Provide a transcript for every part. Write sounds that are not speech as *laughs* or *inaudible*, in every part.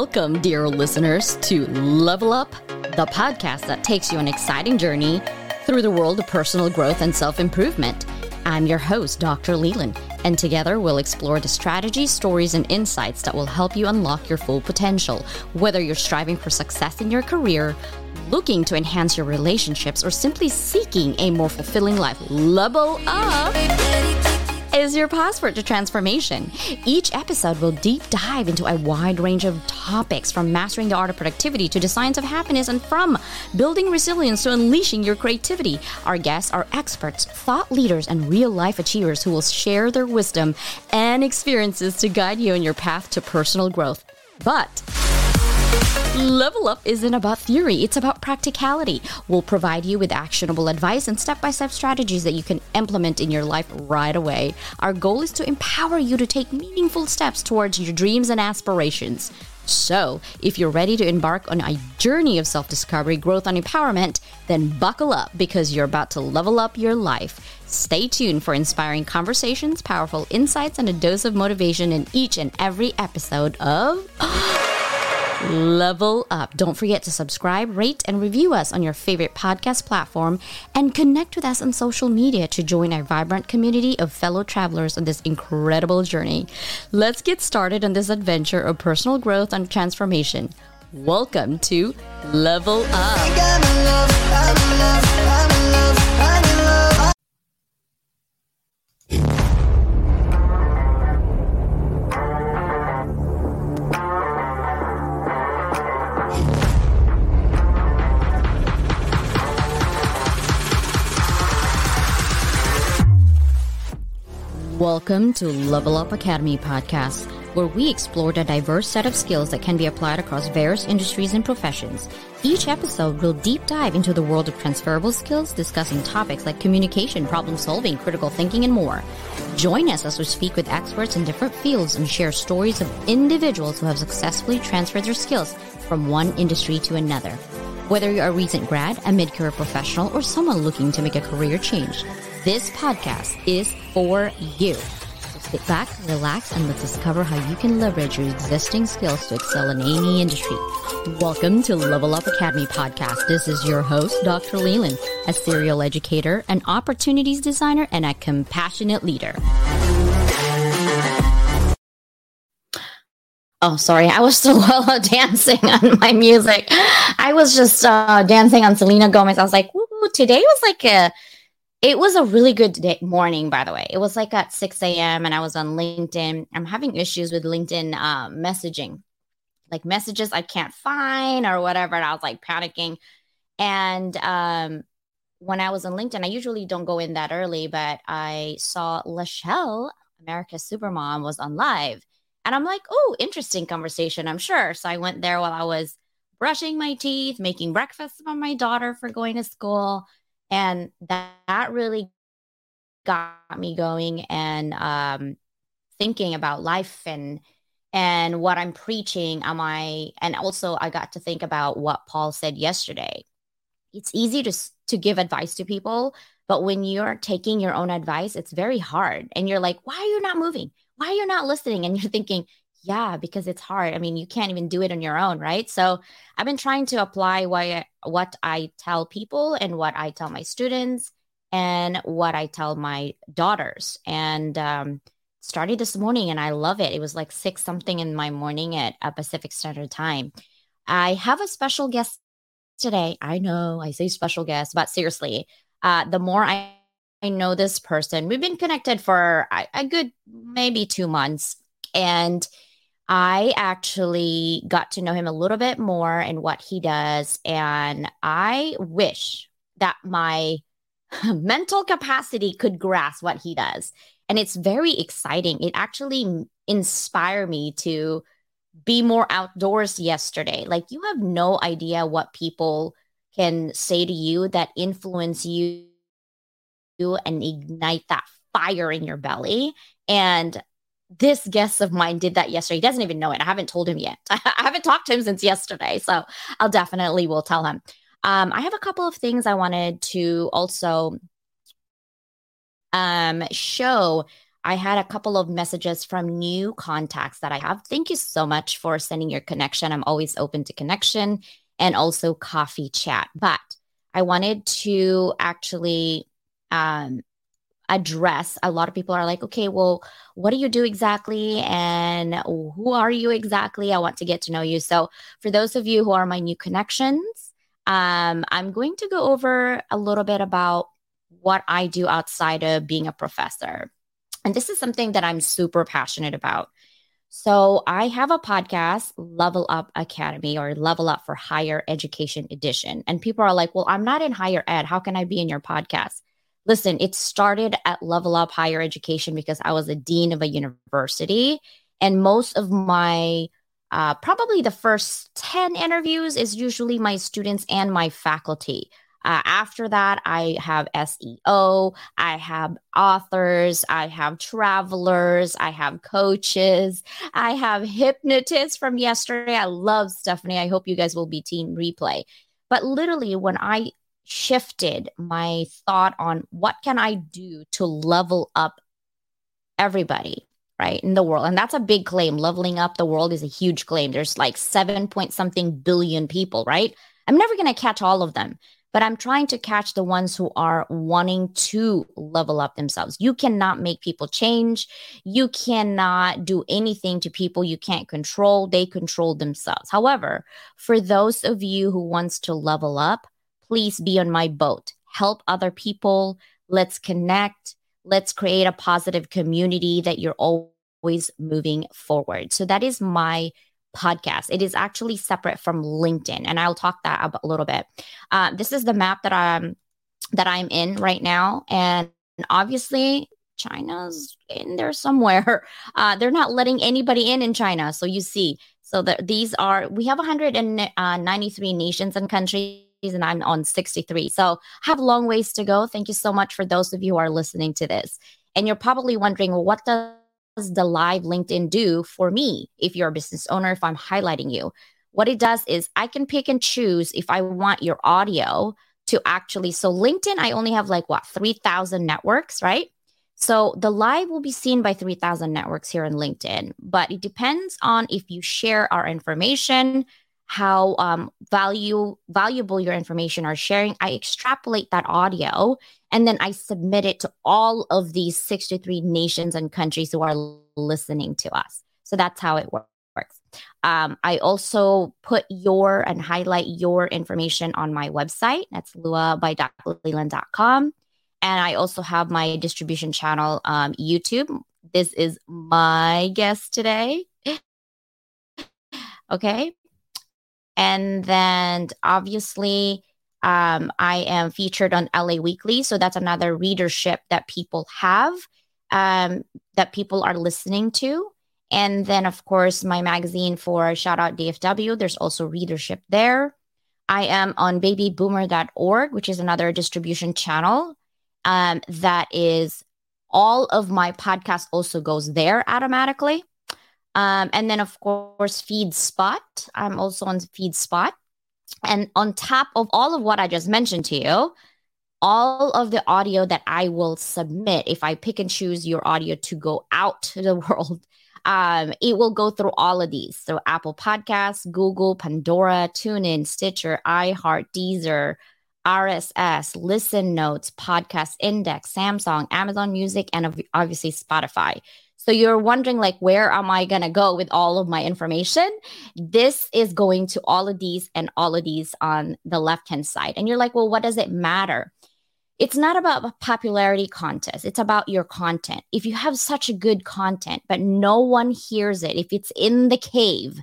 Welcome, dear listeners, to Level Up, the podcast that takes you on an exciting journey through the world of personal growth and self improvement. I'm your host, Dr. Leland, and together we'll explore the strategies, stories, and insights that will help you unlock your full potential. Whether you're striving for success in your career, looking to enhance your relationships, or simply seeking a more fulfilling life, level up is your passport to transformation. Each episode will deep dive into a wide range of topics from mastering the art of productivity to the science of happiness and from building resilience to unleashing your creativity. Our guests are experts, thought leaders, and real life achievers who will share their wisdom and experiences to guide you on your path to personal growth. But Level Up isn't about theory, it's about practicality. We'll provide you with actionable advice and step by step strategies that you can implement in your life right away. Our goal is to empower you to take meaningful steps towards your dreams and aspirations. So, if you're ready to embark on a journey of self discovery, growth, and empowerment, then buckle up because you're about to level up your life. Stay tuned for inspiring conversations, powerful insights, and a dose of motivation in each and every episode of. *gasps* *gasps* Level up. Don't forget to subscribe, rate, and review us on your favorite podcast platform and connect with us on social media to join our vibrant community of fellow travelers on this incredible journey. Let's get started on this adventure of personal growth and transformation. Welcome to Level Up. Welcome to Level Up Academy podcast, where we explore the diverse set of skills that can be applied across various industries and professions. Each episode will deep dive into the world of transferable skills, discussing topics like communication, problem solving, critical thinking, and more. Join us as we speak with experts in different fields and share stories of individuals who have successfully transferred their skills from one industry to another. Whether you're a recent grad, a mid-career professional, or someone looking to make a career change, this podcast is for you. So sit back, relax, and let's discover how you can leverage your existing skills to excel in any industry. Welcome to Level Up Academy podcast. This is your host, Dr. Leland, a serial educator, an opportunities designer, and a compassionate leader. Oh, sorry. I was still *laughs* dancing on my music. I was just uh, dancing on Selena Gomez. I was like, today was like a it was a really good day, morning, by the way. It was like at 6 a.m. and I was on LinkedIn. I'm having issues with LinkedIn uh, messaging, like messages I can't find or whatever. And I was like panicking. And um, when I was on LinkedIn, I usually don't go in that early, but I saw Lachelle, America's Supermom, was on live. And I'm like, oh, interesting conversation, I'm sure. So I went there while I was brushing my teeth, making breakfast for my daughter for going to school and that, that really got me going and um, thinking about life and and what I'm preaching. Am I? And also, I got to think about what Paul said yesterday. It's easy to to give advice to people, but when you're taking your own advice, it's very hard. And you're like, why are you not moving? Why are you not listening? And you're thinking, yeah, because it's hard. I mean, you can't even do it on your own, right? So I've been trying to apply what, what I tell people and what I tell my students and what I tell my daughters. And um, started this morning and I love it. It was like six something in my morning at a Pacific Standard Time. I have a special guest today. I know I say special guest, but seriously, uh, the more I, I know this person, we've been connected for a, a good maybe two months. And I actually got to know him a little bit more and what he does. And I wish that my *laughs* mental capacity could grasp what he does. And it's very exciting. It actually inspired me to be more outdoors yesterday. Like, you have no idea what people can say to you that influence you and ignite that fire in your belly. And this guest of mine did that yesterday. He doesn't even know it. I haven't told him yet. *laughs* I haven't talked to him since yesterday. So I'll definitely will tell him. Um, I have a couple of things I wanted to also um, show. I had a couple of messages from new contacts that I have. Thank you so much for sending your connection. I'm always open to connection and also coffee chat. But I wanted to actually um, address a lot of people are like okay well what do you do exactly and who are you exactly i want to get to know you so for those of you who are my new connections um, i'm going to go over a little bit about what i do outside of being a professor and this is something that i'm super passionate about so I have a podcast, Level Up Academy or Level Up for Higher Education Edition. And people are like, well, I'm not in higher ed. How can I be in your podcast? Listen, it started at Level Up Higher Education because I was a dean of a university. And most of my, uh, probably the first 10 interviews is usually my students and my faculty. Uh, after that, I have SEO, I have authors, I have travelers, I have coaches, I have hypnotists from yesterday. I love Stephanie. I hope you guys will be team replay. But literally, when I shifted my thought on what can I do to level up everybody right in the world. And that's a big claim. Leveling up the world is a huge claim. There's like 7 point something billion people right? I'm never going to catch all of them but i'm trying to catch the ones who are wanting to level up themselves. You cannot make people change. You cannot do anything to people you can't control. They control themselves. However for those of you who wants to level up please be on my boat. Help other people. Let's connect. Let's create a positive community that you're always moving forward. So that is my podcast. It is actually separate from LinkedIn, and I'll talk that a little bit. Uh, this is the map that I'm that I'm in right now, and obviously China's in there somewhere. *laughs* Uh, they're not letting anybody in in China. So you see, so that these are we have 193 uh, nations and countries and I'm on 63. So I have long ways to go. Thank you so much for those of you who are listening to this. And you're probably wondering, well, what does the live LinkedIn do for me if you're a business owner, if I'm highlighting you? What it does is I can pick and choose if I want your audio to actually. So LinkedIn, I only have like what, 3,000 networks, right? So the live will be seen by 3,000 networks here in LinkedIn, but it depends on if you share our information, how um, value valuable your information are sharing i extrapolate that audio and then i submit it to all of these 63 nations and countries who are listening to us. So that's how it works. Um, i also put your and highlight your information on my website. That's lua by leland.com and i also have my distribution channel um, youtube. This is my guest today. *laughs* Okay and then obviously, um, I am featured on LA Weekly. So that's another readership that people have, um, that people are listening to. And then, of course, my magazine for Shout Out DFW, there's also readership there. I am on babyboomer.org, which is another distribution channel um, that is all of my podcast also goes there automatically. Um, and then, of course, FeedSpot. I'm also on FeedSpot. And on top of all of what I just mentioned to you, all of the audio that I will submit, if I pick and choose your audio to go out to the *laughs* world, um, it will go through all of these. So Apple Podcasts, Google, Pandora, TuneIn, Stitcher, iHeart, Deezer, RSS, Listen Notes, Podcast Index, Samsung, Amazon Music, and obviously Spotify. So you're wondering, like, where am I going to go with all of my information? This is going to all of these and all of these on the left hand side. And you're like, well, what does it matter? It's not about a popularity contest. It's about your content. If you have such a good content, but no one hears it, if it's in the cave,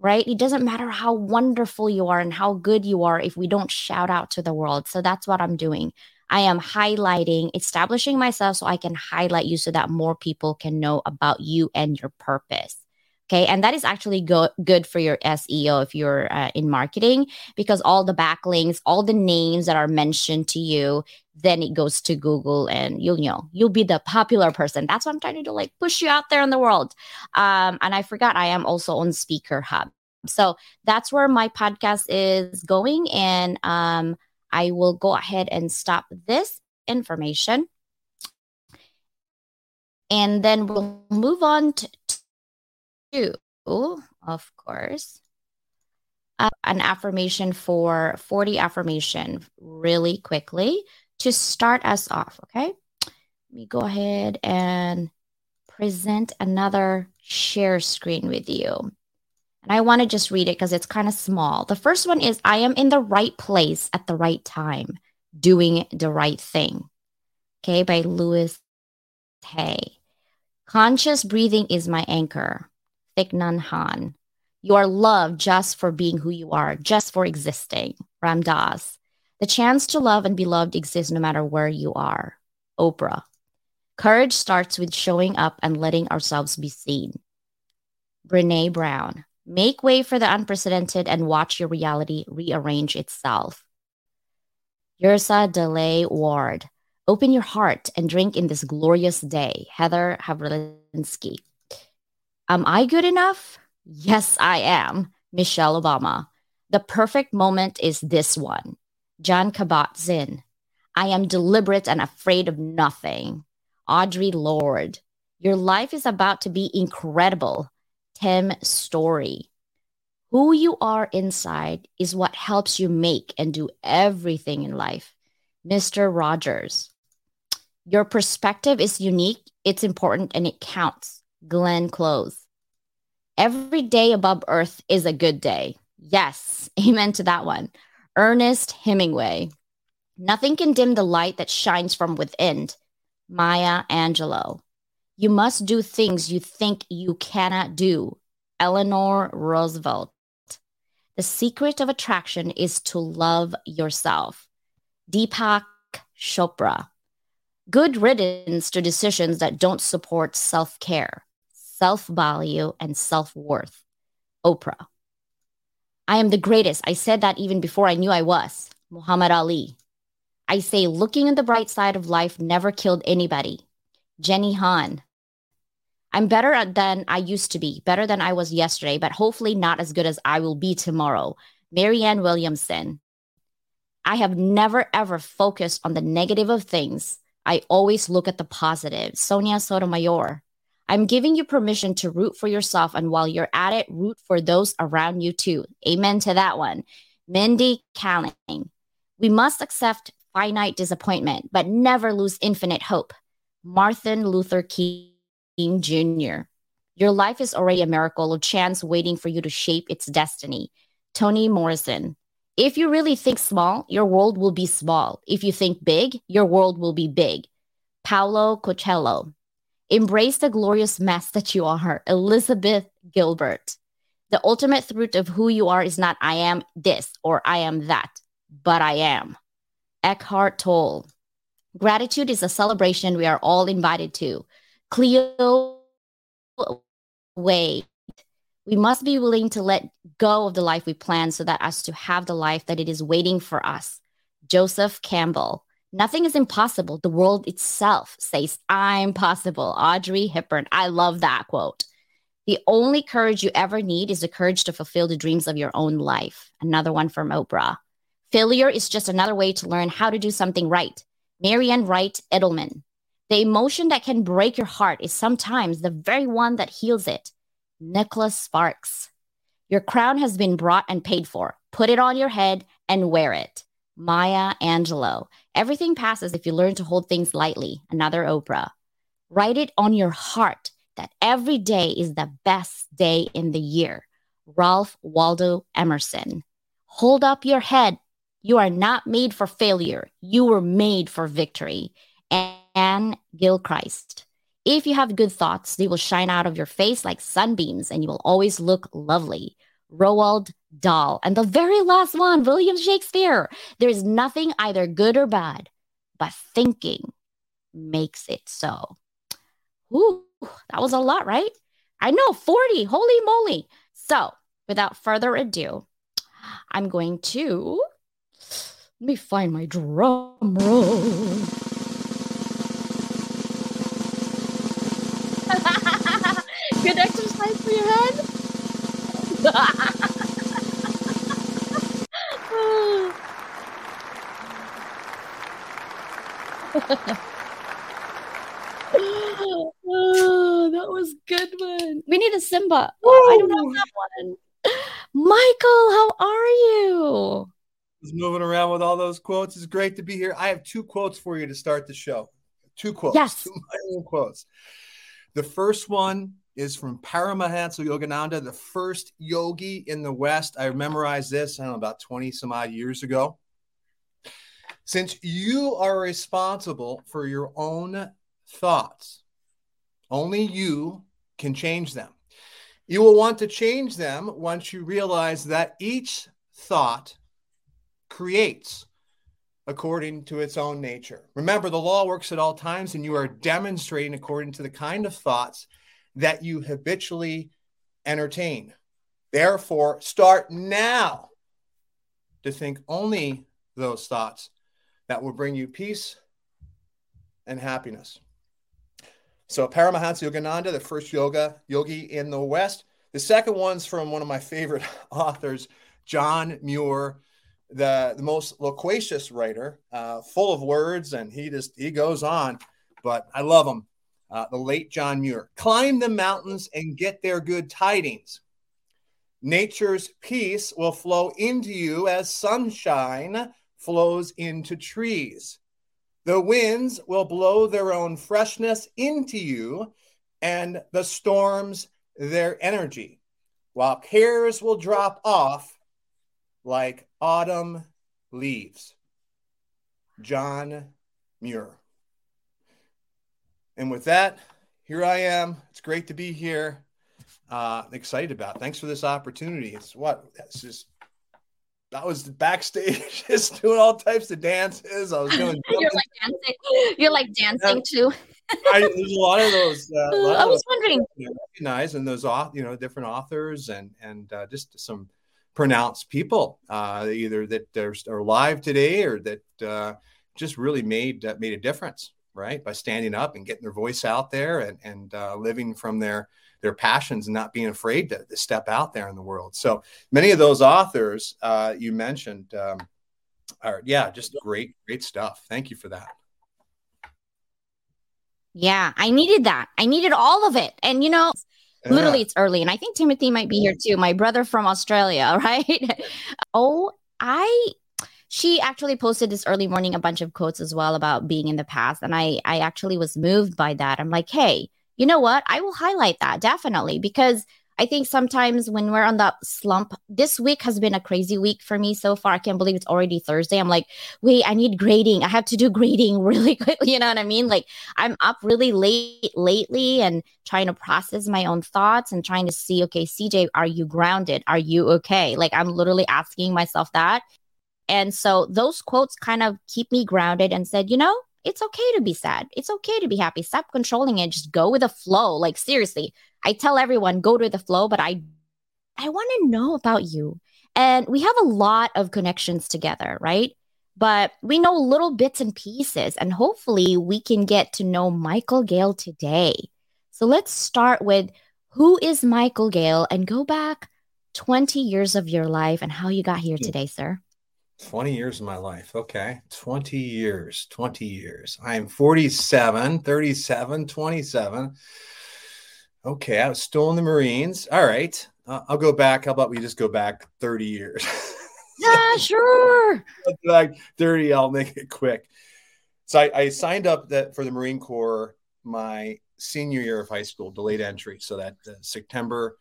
right? It doesn't matter how wonderful you are and how good you are if we don't shout out to the world. So that's what I'm doing. I am highlighting, establishing myself so I can highlight you so that more people can know about you and your purpose. Okay. And that is actually go- good for your SEO if you're uh, in marketing because all the backlinks, all the names that are mentioned to you, then it goes to Google and you'll you know you'll be the popular person. That's what I'm trying to do, like push you out there in the world. Um, and I forgot I am also on Speaker Hub. So that's where my podcast is going. And um, I will go ahead and stop this information. And then we'll move on to, to of course, uh, an affirmation for 40 affirmation really quickly to start us off. Okay. Let me go ahead and present another share screen with you. And I want to just read it because it's kind of small. The first one is I am in the right place at the right time, doing the right thing. Okay, by Louise Hay. Conscious breathing is my anchor. Thich Nhat Hanh. You are loved just for being who you are, just for existing. Ram Dass. The chance to love and be loved exists no matter where you are. Oprah. Courage starts with showing up and letting ourselves be seen. Brene Brown. Make way for the unprecedented and watch your reality rearrange itself. Yrsa Daley Ward. Open your heart and drink in this glorious day. Heather Havrilesky. Am I good enough? Yes, I am. Michelle Obama. The perfect moment is this one. Jon Kabat-Zinn. I am deliberate and afraid of nothing. Audre Lorde. Your life is about to be incredible. Tim Storey. Who you are inside is what helps you make and do everything in life. Mr. Rogers. Your perspective is unique, it's important, and it counts. Glenn Close. Every day above earth is a good day. Yes, *laughs* amen to that one. Ernest Hemingway. Nothing can dim the light that shines from within. Maya Angelou. You must do things you think you cannot do. Eleanor Roosevelt. The secret of attraction is to love yourself. Deepak Chopra. Good riddance to decisions that don't support self care, self value, and self worth. Oprah. I am the greatest. I said that even before I knew I was. Muhammad Ali. I say looking at the bright side of life never killed anybody. Jenny Han. I'm better than I used to be, better than I was yesterday, but hopefully not as good as I will be tomorrow. Marianne Williamson. I have never ever focused on the negative of things. I always look at the positive. Sonia Sotomayor. I'm giving you permission to root for yourself. And while you're at it, root for those around you too. Amen to that one. Mindy Kaling. We must accept finite disappointment, but never lose infinite hope. Martin Luther King. Jr. Your life is already a miracle, a chance waiting for you to shape its destiny. Toni Morrison. If you really think small, your world will be small. If you think big, your world will be big. Paulo Coelho. Embrace the glorious mess that you are. Elizabeth Gilbert. The ultimate truth of who you are is not I am this or I am that, but I am. Eckhart Tolle. Gratitude is a celebration we are all invited to. Cleo Wade. We must be willing to let go of the life we plan so that as to have the life that it is waiting for us. Joseph Campbell. Nothing is impossible. The world itself says, I'm possible. Audrey Hepburn. I love that quote. The only courage you ever need is the courage to fulfill the dreams of your own life. Another one from Oprah. Failure is just another way to learn how to do something right. Marian Wright Edelman. The emotion that can break your heart is sometimes the very one that heals it. Nicholas Sparks. Your crown has been brought and paid for. Put it on your head and wear it. Maya Angelou. Everything passes if you learn to hold things lightly. Another Oprah. Write it on your heart that every day is the best day in the year. Ralph Waldo Emerson. Hold up your head. You are not made for failure. You were made for victory. And Anne Gilchrist. If you have good thoughts, they will shine out of your face like sunbeams and you will always look lovely. Roald Dahl. And the very last one, William Shakespeare. There is nothing either good or bad, but thinking makes it so. Ooh, that was a lot, right? I know, 40. Holy moly. So, without further ado, I'm going to let me find my drum roll. Exercise for your head. Oh, that was good one. We need a Simba. Oh, I don't have that one. Michael, how are you? Just moving around with all those quotes. It's great to be here. I have two quotes for you to start the show. Two quotes. Yes. Two *laughs* quotes. The first one is from Paramahansa Yogananda, the first yogi in the West. I memorized this, I don't know, about 20 some odd years ago. Since you are responsible for your own thoughts, only you can change them. You will want to change them once you realize that each thought creates according to its own nature. Remember, the law works at all times, and you are demonstrating according to the kind of thoughts that you habitually entertain. Therefore, start now to think only those thoughts that will bring you peace and happiness. So Paramahansa Yogananda, the first yoga yogi in the West. The second one's from one of my favorite *laughs* authors, John Muir, the, the most loquacious writer, uh, full of words, and he just he goes on. But I love him. Uh, the late John Muir. Climb the mountains and get their good tidings. Nature's peace will flow into you as sunshine flows into trees. The winds will blow their own freshness into you, and the storms their energy, while cares will drop off like autumn leaves. John Muir. And with that, here I am. It's great to be here. Uh, excited about. Thanks for this opportunity. It's what? It's just that was backstage *laughs* just doing all types of dances. I was doing. *laughs* You're like dancing. You're like dancing too. I, there's a lot of those. Uh, *laughs* lot I was wondering. You know, recognize and those, you know, different authors and and uh, just some pronounced people, uh, either that are, are alive today or that uh, just really made uh, made a difference, right? By standing up and getting their voice out there and and uh, living from their their passions and not being afraid to, to, step out there in the world. So many of those authors uh, you mentioned um, are, yeah, just great, great stuff. Thank you for that. Yeah, I needed that. I needed all of it. And, you know, yeah. literally it's early. And I think Timothy might be here too, my brother from Australia, *laughs* right? oh, I she actually posted this early morning a bunch of quotes as well about being in the past and i i actually was moved by that i'm like hey you know what? I will highlight that definitely because I think sometimes when we're on that slump, this week has been a crazy week for me so far. I can't believe it's already Thursday. I'm like, wait, I need grading. I have to do grading *laughs* really quickly. You know what I mean? Like, I'm up really late lately and trying to process my own thoughts and trying to see, okay, CJ, are you grounded? Are you okay? Like, I'm literally asking myself that. And so those quotes kind of keep me grounded and said, you know, it's okay to be sad. It's okay to be happy. Stop controlling it. Just go with the flow. Like seriously, I tell everyone go to the flow, but I I want to know about you. And we have a lot of connections together, right? But we know little bits and pieces and hopefully we can get to know Michael Gayle today. So let's start with who is Michael Gayle and go back 20 years of your life and how you got here today, sir. 20 years of my life. Okay. 20 years, 20 years. I'm 47, 37, 27. Okay. I was still in the Marines. All right. Uh, I'll go back. How about we just go back 30 years? *laughs* yeah, sure. like 30, I'll make it quick. So I, I signed up that for the Marine Corps my senior year of high school, delayed entry. So that uh, September,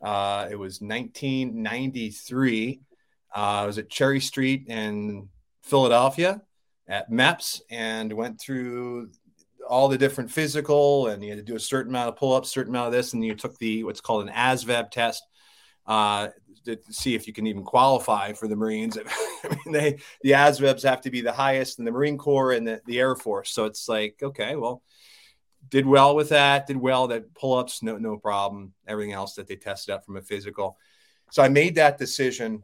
uh, it was 1993 uh, I was at Cherry Street in Philadelphia at MEPS and went through all the different physical and you had to do a certain amount of pull-ups, certain amount of this, and you took the what's called an ASVAB test uh, to see if you can even qualify for the Marines. *laughs* I mean, they the ASVABs have to be the highest in the Marine Corps and the, the Air Force. So it's like, okay, well, did well with that, did well that pull-ups, no no problem. Everything else that they tested out from a physical. So I made that decision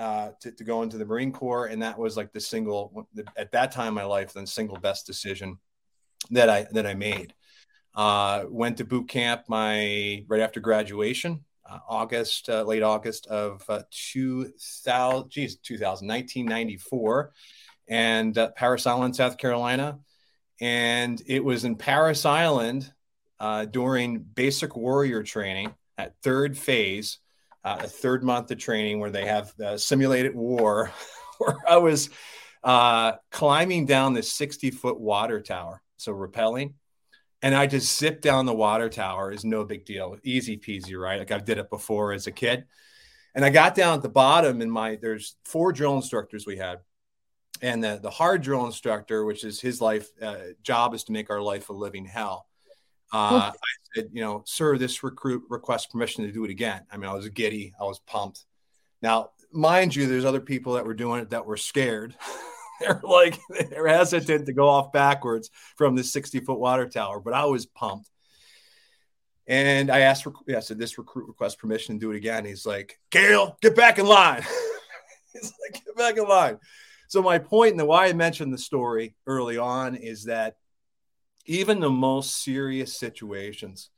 uh, to, to go into the Marine Corps, and that was like the single at that time in my life, the single best decision that I that I made. Uh, went to boot camp my right after graduation, uh, August, uh, late August of uh, 2000, geez, 2000, 1994, and uh, Parris Island, South Carolina. And it was in Parris Island during basic warrior training at third phase, uh, a third month of training where they have uh, simulated war, *laughs* where I was uh, climbing down this 60 foot water tower, so rappelling. And I just zipped down the water tower is no big deal, easy peasy, right? Like I did it before as a kid. And I got down at the bottom, and my there's four drill instructors we had, and the, the hard drill instructor, which is his life uh, job, is to make our life a living hell. Uh, I said, you know, sir, this recruit requests permission to do it again. I mean, I was giddy, I was pumped. Now, mind you, there's other people that were doing it that were scared. *laughs* they're like they're hesitant to go off backwards from the 60 foot water tower, but I was pumped. And I asked, yeah, I said, this recruit requests permission to do it again. He's like, Gayle, get back in line. *laughs* He's like, get back in line. So my point and the why I mentioned the story early on is that even the most serious situations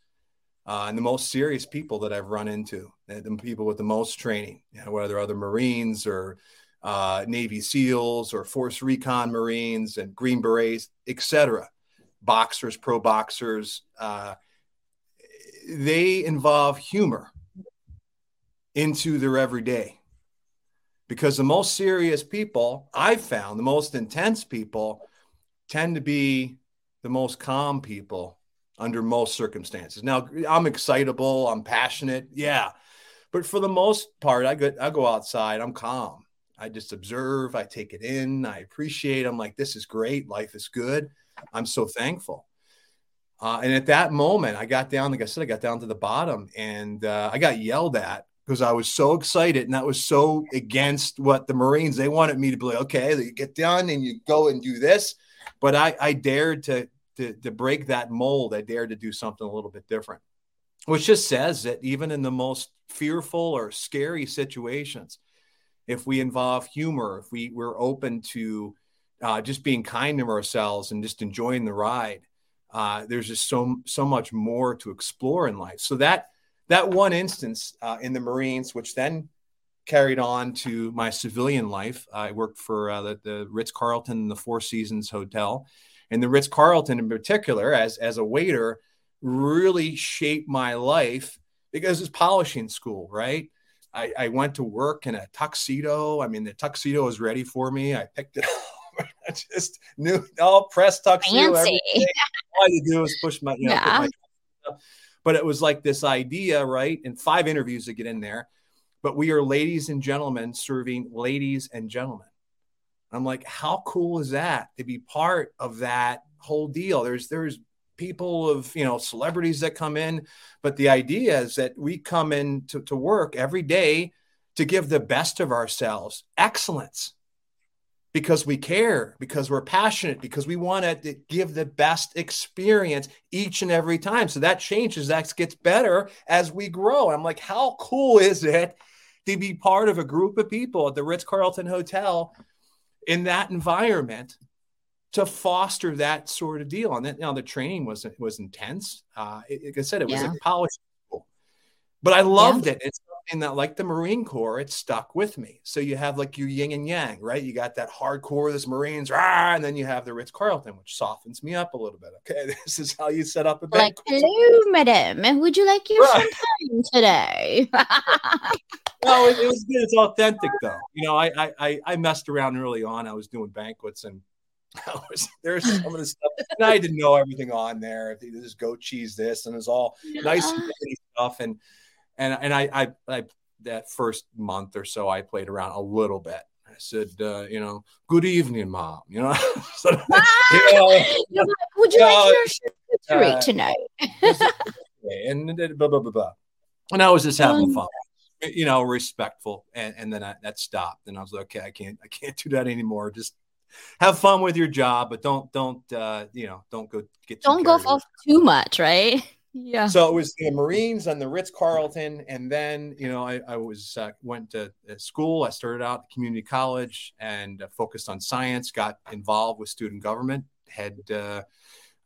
uh, and the most serious people that I've run into, the people with the most training, you know, whether other Marines or uh, Navy SEALs or Force Recon Marines and Green Berets, etc., boxers, pro boxers, uh, they involve humor into their everyday because the most serious people I've found, the most intense people, tend to be the most calm people under most circumstances. Now, I'm excitable, I'm passionate, yeah, but for the most part, I go I go outside, I'm calm. I just observe, I take it in, I appreciate. I'm like, this is great, life is good. I'm so thankful. Uh, and at that moment, I got down, like I said, I got down to the bottom and uh, I got yelled at because I was so excited and that was so against what the Marines they wanted me to be like, okay, you get done and you go and do this. But I, I dared to, to, to break that mold. I dared to do something a little bit different, which just says that even in the most fearful or scary situations, if we involve humor, if we, we're open to uh, just being kind to ourselves and just enjoying the ride, uh, there's just so so much more to explore in life. So that that one instance uh, in the Marines, which then carried on to my civilian life. I worked for uh, the, the Ritz Carlton and the Four Seasons Hotel. And the Ritz Carlton, in particular, as, as a waiter, really shaped my life because it's polishing school, right? I, I went to work in a tuxedo. I mean, the tuxedo was ready for me. I picked it *laughs* up. I just knew all press tuxedo. Fancy. All you do is push my, you know, yeah. my but it was like this idea, right? And five interviews to get in there. But we are ladies and gentlemen serving ladies and gentlemen. I'm like, how cool is that to be part of that whole deal? There's there's people of you know celebrities that come in, but the idea is that we come in to, to work every day to give the best of ourselves, excellence because we care, because we're passionate, because we want to give the best experience each and every time. So that changes, that gets better as we grow. I'm like, how cool is it to be part of a group of people at the Ritz Carlton Hotel in that environment to foster that sort of deal? And then, you know, the training was was intense. Uh, like I said, it was yeah. like polished, but I loved yeah. it. It's and that like the Marine Corps, it stuck with me. So you have like your yin and yang, right? You got that hardcore, this Marines, rah, and then you have the Ritz Carlton, which softens me up a little bit. Okay, *laughs* this is how you set up a bank. Like, hello, madam. Would you like your right. champagne today? *laughs* no, it, it, was good. It's authentic though. You know, I, I I messed around early on. I was doing banquets and *laughs* I was, there's some of the stuff, and I didn't know everything on there. There's goat cheese, this, and it's all nice stuff. And and and I, I, I that first month or so I played around a little bit. I said, uh, you know, good evening, mom. You know, *laughs* so, you know like, would you like your charcuterie uh, tonight? *laughs* and blah blah blah blah. And I was just having um, fun, you know, respectful. And and then I, that stopped, and I was like, okay, I can't I can't do that anymore. Just have fun with your job, but don't don't uh, you know don't go get don't go off too much, right? Yeah. So it was the Marines and the Ritz Carlton, and then you know I, I was uh, went to uh, school. I started out at community college and uh, focused on science. Got involved with student government. Had uh,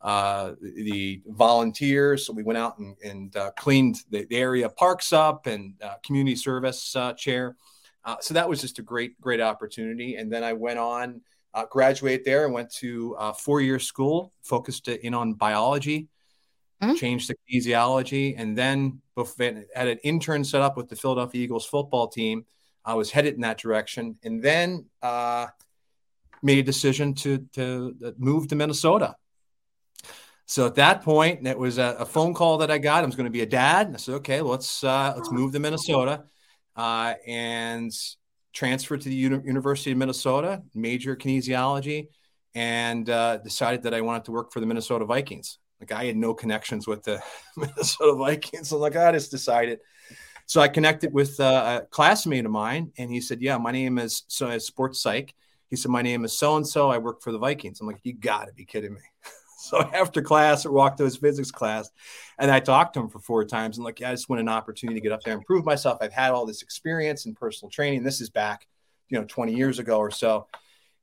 uh the volunteers. So we went out and, and uh, cleaned the, the, area parks up and community service chair. so that was just a great great opportunity. And then I went on, graduate there, and went to four year school, focused in on biology mm-hmm. changed the kinesiology, and then had an intern set up with the Philadelphia Eagles football team. I was headed in that direction, and then uh, made a decision to to uh, move to Minnesota. So at that point, it was a, a, phone call that I got. I was going to be a dad. And I said, okay, let's uh, let's move to Minnesota, uh, and transferred to the Uni- University of Minnesota, major kinesiology, and uh, decided that I wanted to work for the Minnesota Vikings. Like I had no connections with the *laughs* Minnesota Vikings. So like I just decided. So I connected with uh, a classmate of mine, and he said, "Yeah, my name is so sports psych." He said, "My name is so and so. I work for the Vikings." I'm like, "You got to be kidding me!" *laughs* so after class, I walked to his physics class, and I talked to him for four times. And like, yeah, I just want an opportunity to get up there and prove myself. I've had all this experience in personal training. This is back, you know, 20 years ago or so.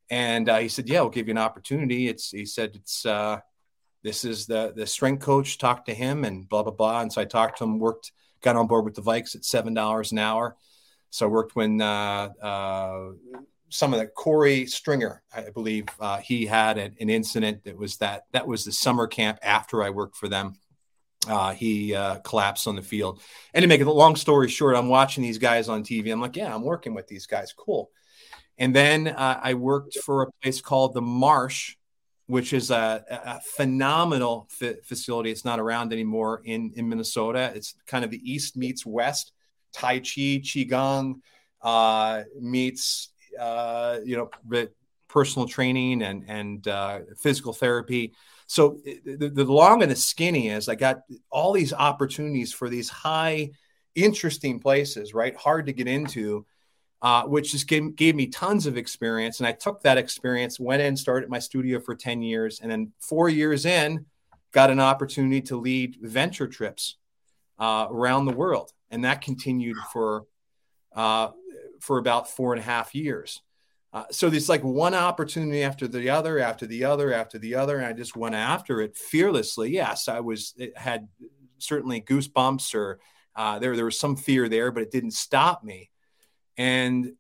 And uh, he said, "Yeah, we'll give you an opportunity." It's he said it's uh, this is the the strength coach. Talked to him and blah blah blah. And so I talked to him. Worked, got on board with the Vikes at seven dollars an hour. So I worked when uh, uh, some of the Korey Stringer, I believe uh, he had an, an, incident that was that that was the summer camp after I worked for them. Uh, he uh, collapsed on the field. And to make a long story short, I'm watching these guys on TV. I'm like, yeah, I'm working with these guys. Cool. And then uh, I worked for a place called the Marsh, which is a, a phenomenal facility. It's not around anymore in, in Minnesota. It's kind of the East meets West, Tai Chi, Qigong uh, meets, uh, you know, personal training and, and uh, physical therapy. So the, the long and the skinny is I got all these opportunities for these high, interesting places, right? Hard to get into uh, which just gave, gave me tons of experience. And I took that experience, went in, started my studio for 10 years. And then four years in, got an opportunity to lead venture trips uh, around the world. And that continued for, uh, for about four and a half years. Uh, so there's like one opportunity after the other, after the other, after the other, and I just went after it fearlessly. Yes, I was it had certainly goosebumps, or uh, there there was some fear there, but it didn't stop me. And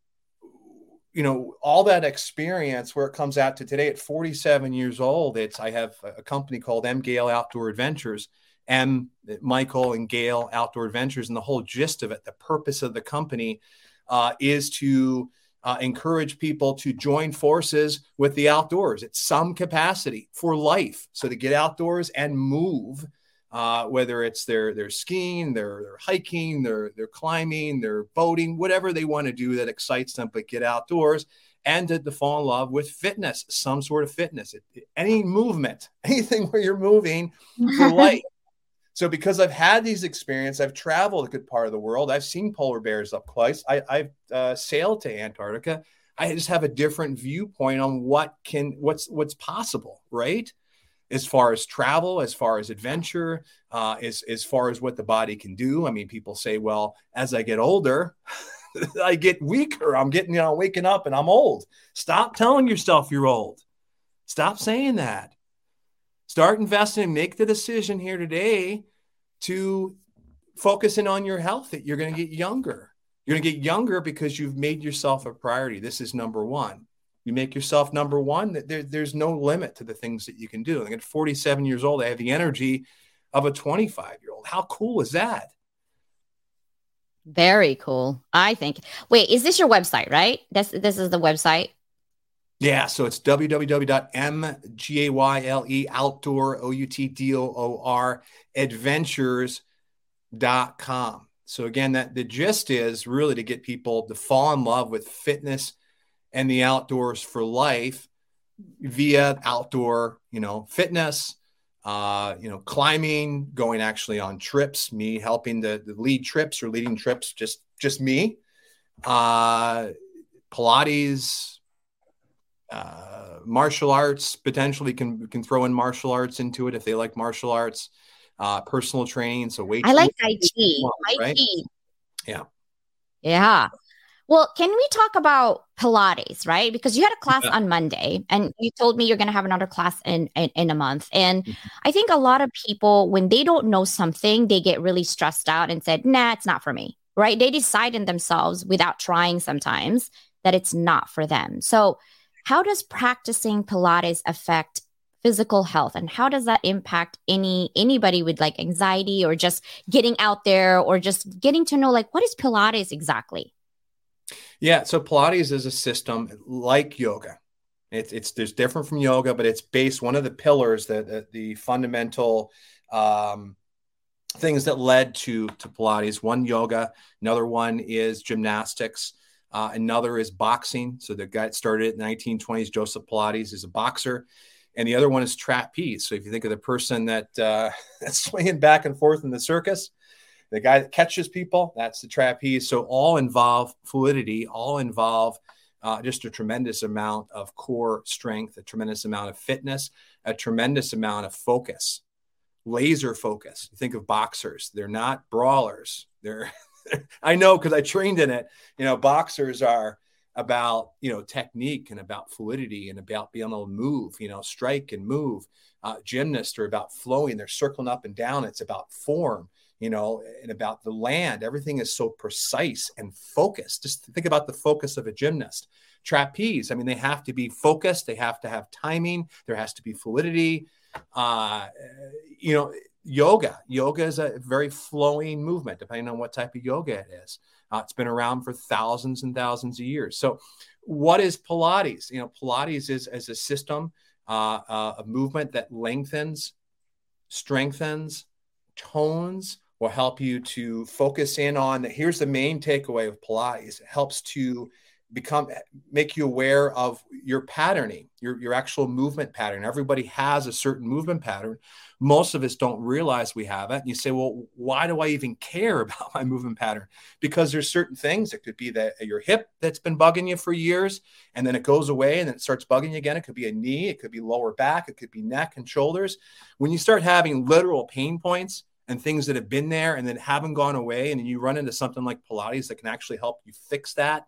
you know all that experience where it comes out to today at 47 years old it's i have a company called m. Gayle outdoor adventures. M michael and gayle outdoor adventures and the whole gist of it the purpose of the company uh, is to uh, encourage people to join forces with the outdoors at some capacity for life. So to get outdoors and move uh, whether it's their their skiing, their their hiking, their their climbing, their boating, whatever they want to do that excites them, but get outdoors and to, to fall in love with fitness, some sort of fitness, any movement, *laughs* anything where you're moving for life. *laughs* So because I've had these experiences, I've traveled a good part of the world. I've seen polar bears up close. I, have uh, sailed to Antarctica. I just have a different viewpoint on what can what's what's possible, right? As far as travel, as far as adventure, uh, as, as far as what the body can do. I mean, people say, well, as I get older, *laughs* I get weaker. I'm getting, you know, waking up and I'm old. Stop telling yourself you're old. Stop saying that. Start investing, make the decision here today to focus in on your health that you're going to get younger. You're going to get younger because you've made yourself a priority. This is number one you make yourself number one there, there's no limit to the things that you can do. And at 47 years old i have the energy of a 25 year old how cool is that? Very cool i think. Wait is this your website right? This this is the website? Yeah so it's www.mgayle outdoor o-u-t-d-o-o-r adventures.com so again that the gist is really to get people to fall in love with fitness and the outdoors for life via outdoor, you know, fitness, uh, you know, climbing, going actually on trips, me helping to, to lead trips or leading trips, just just me. Uh, Pilates, uh, martial arts potentially can can throw in martial arts into it if they like martial arts. Uh, personal training, so weight. I like Tai Chi. Chi. Yeah. Yeah. Well, can we talk about Pilates, right? Because you had a class yeah. on Monday and you told me you're going to have another class in, in, in a month. And mm-hmm. I think a lot of people, when they don't know something, they get really stressed out and said, nah, it's not for me, right? They decide in themselves without trying sometimes that it's not for them. So, how does practicing Pilates affect physical health and how does that impact any anybody with like anxiety or just getting out there or just getting to know like what is pilates exactly yeah so pilates is a system like yoga it's it's there's different from yoga but it's based one of the pillars that, the fundamental um, things that led to to pilates one yoga another one is gymnastics uh, another is boxing so the guy that started in the 1920s joseph pilates is a boxer and the other one is trapeze. So if you think of the person that uh, that's *laughs* swinging back and forth in the circus, the guy that catches people, that's the trapeze. So all involve fluidity, all involve uh, just a tremendous amount of core strength, a tremendous amount of fitness, a tremendous amount of focus, laser focus. Think of boxers; they're not brawlers. They're *laughs* I know because I trained in it. You know, boxers are about you know technique and about fluidity and about being able to move you know strike and move uh, gymnasts are about flowing they're circling up and down it's about form you know and about the land. Everything is so precise and focused. Just think about the focus of a gymnast. Trapeze i mean they have to be focused. They have to have timing. There has to be fluidity. Uh, you know yoga. Yoga is a very flowing movement depending on what type of yoga it is. Uh, it's been around for thousands and thousands of years. So, what is Pilates? You know, Pilates is as a system, uh, uh, a movement that lengthens, strengthens, tones, will help you to focus in on. That. Here's the main takeaway of Pilates: it helps to become make you aware of your patterning your, your actual movement pattern. Everybody has a certain movement pattern. Most of us don't realize we have it. And you say well why do i even care *laughs* about my movement pattern? Because there's certain things. It could be that your hip that's been bugging you for years and then it goes away and then it starts bugging you again. It could be a knee. It could be lower back. It could be neck and shoulders. When you start having literal pain points and things that have been there and then haven't gone away and you run into something like pilates that can actually help you fix that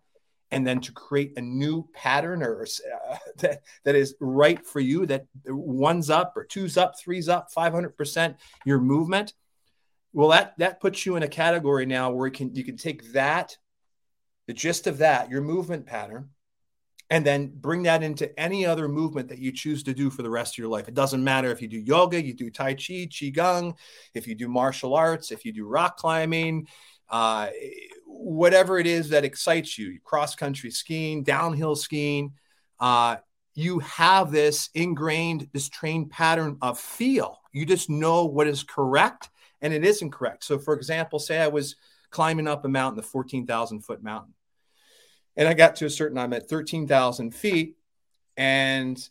and then to create a new pattern or uh, *laughs* that, that is right for you that one's up or two's up three's up 500% your movement well that that puts you in a category now where you can you can take that the gist of that your movement pattern and then bring that into any other movement that you choose to do for the rest of your life. It doesn't matter if you do yoga, you do Tai Chi, Qigong, if you do martial arts, if you do rock climbing, uh, whatever it is that excites you, cross country skiing, downhill skiing, uh, you have this ingrained, this trained pattern of feel. You just know what is correct and it isn't correct. So, for example, say I was climbing up a mountain, the 14,000 foot mountain, and I got to a certain, I'm at 13,000 feet, and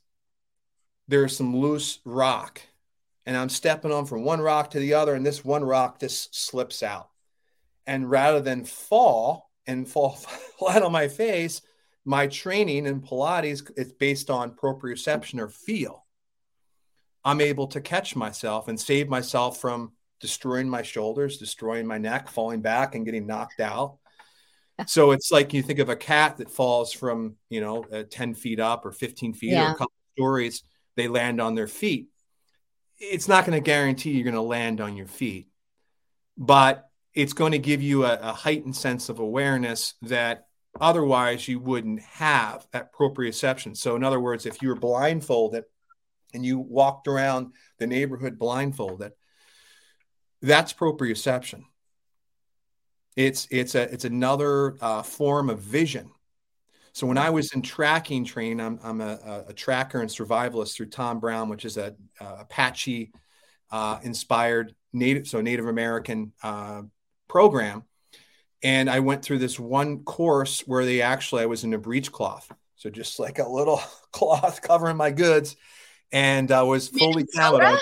there's some loose rock, and I'm stepping on from one rock to the other, and this one rock just slips out. And rather than fall and fall *laughs* flat on my face, my training in Pilates is based on proprioception or feel. I'm able to catch myself and save myself from destroying my shoulders, destroying my neck, falling back and getting knocked out. So it's like you think of a cat that falls from, you know, uh, 10 feet up or 15 feet yeah. or a couple stories, they land on their feet. It's not going to guarantee you're going to land on your feet. But it's going to give you a, a heightened sense of awareness that otherwise you wouldn't have that proprioception. So, in other words, if you were blindfolded and you walked around the neighborhood blindfolded, that's proprioception. It's it's a it's another uh, form of vision. So when I was in tracking training, I'm, I'm a, a, tracker and survivalist through Tom Brown, which is a, a Apache uh, inspired native, so Native American uh, program. And I went through this one course where they actually, I was in a breech cloth, So just like a little *laughs* cloth covering my goods. And I was fully covered.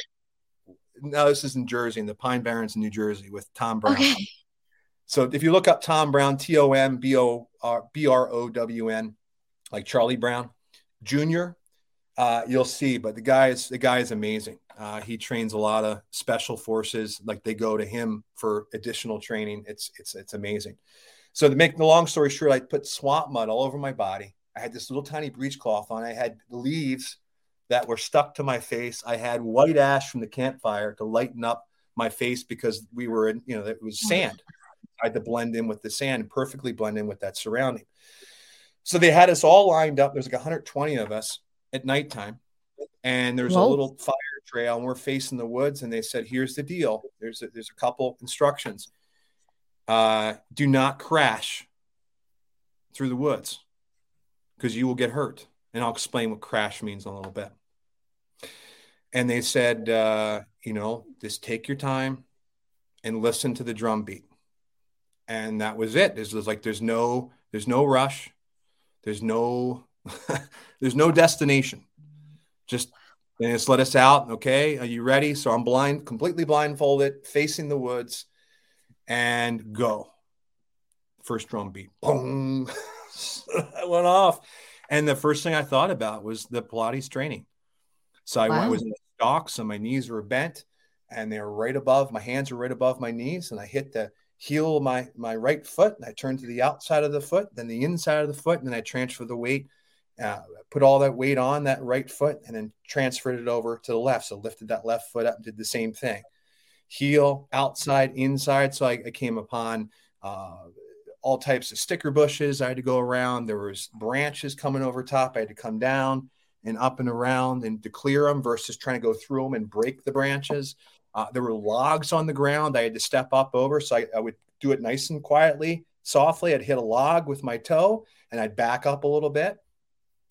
No, this is in Jersey, in the Pine Barrens in New Jersey with Tom Brown. Okay. So if you look up Tom Brown, T O M B O R B R O W N, like Charlie Brown Jr., uh, you'll see. But the guy is the guy is amazing. Uh, he trains a lot of special forces. Like they go to him for additional training. It's it's it's amazing. So to make the long story short, I put swamp mud all over my body. I had this little tiny breechcloth on. I had leaves that were stuck to my face. I had white ash from the campfire to lighten up my face because we were in, you know, it was sand. I had to blend in with the sand perfectly blend in with that surrounding. So they had us all lined up. There's like 120 of us at nighttime and there's Whoa. a little fire trail, and we're facing the woods. And they said, "Here's the deal. There's a, there's a couple instructions. Uh, do not crash through the woods because you will get hurt." And I'll explain what crash means in a little bit. And they said, uh, you know, just take your time and listen to the drum beat. And that was it. There's, there's like there's no there's no rush. There's no *laughs* there's no destination. Just and let us out. Okay, are you ready? So I'm blind, completely blindfolded, facing the woods, and go. First drum beat, boom, *laughs* I went off, and the first thing I thought about was the Pilates training. So I, wow. Was in the stocks, and my knees were bent, and they were right above. My hands were right above my knees, and I hit the heel my my right foot, and I turned to the outside of the foot, then the inside of the foot, and then I transfer the weight uh, put all that weight on that right foot and then transferred it over to the left. So lifted that left foot up, and did the same thing. Heel, outside, inside. So I, I came upon uh, all types of sticker bushes. I had to go around. There was branches coming over top. I had to come down and up and around and to clear them versus trying to go through them and break the branches. Uh, there were logs on the ground. I had to step up over. So I, I would do it nice and quietly, softly. I'd hit a log with my toe and I'd back up a little bit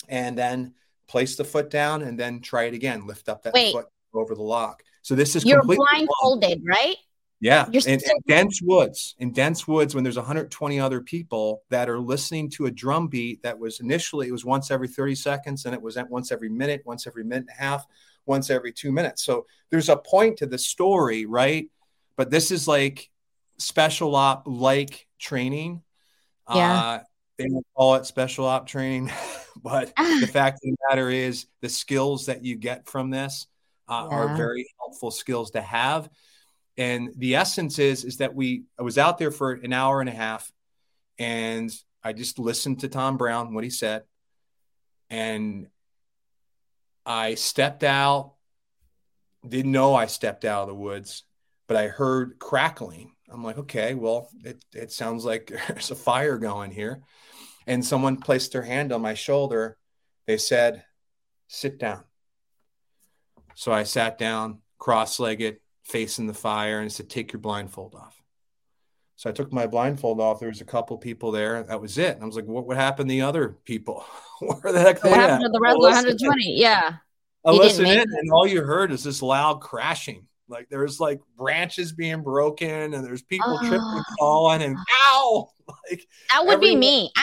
and then place the foot down and then try it again. Lift up that Wait. foot over the lock. So this is you're blindfolded, right? Yeah, in, still- in, dense woods, in dense woods, when there's 120 other people that are listening to a drum beat that was initially it was once every 30 seconds, and it was at once every minute, once every minute and a half, once every two minutes. So there's a point to the story, right? But this is like special op like training. Yeah. Uh, they don't call it special op training, *laughs* but the fact of the matter is the skills that you get from this uh, yeah. are very helpful skills to have. And the essence is is that we I was out there for an hour and a half, and I just listened to Tom Brown what he said, and I stepped out. Didn't know I stepped out of the woods, but I heard crackling. I'm like, okay, well, it, it sounds like *laughs* there's a fire going here and someone placed their hand on my shoulder. They said, Sit down. So I sat down, cross legged, facing the fire, and said, Take your blindfold off. So I took my blindfold off. There was a couple people there. That was it. And I was like, What would happen to the other people? *laughs* Where the heck what happened at? to the rest of 120? Yeah. I listened in, and all you heard is this loud crashing. Like there's like branches being broken, and there's people tripping, and falling, and *laughs* ow! *laughs* Like that would everyone- be me. I,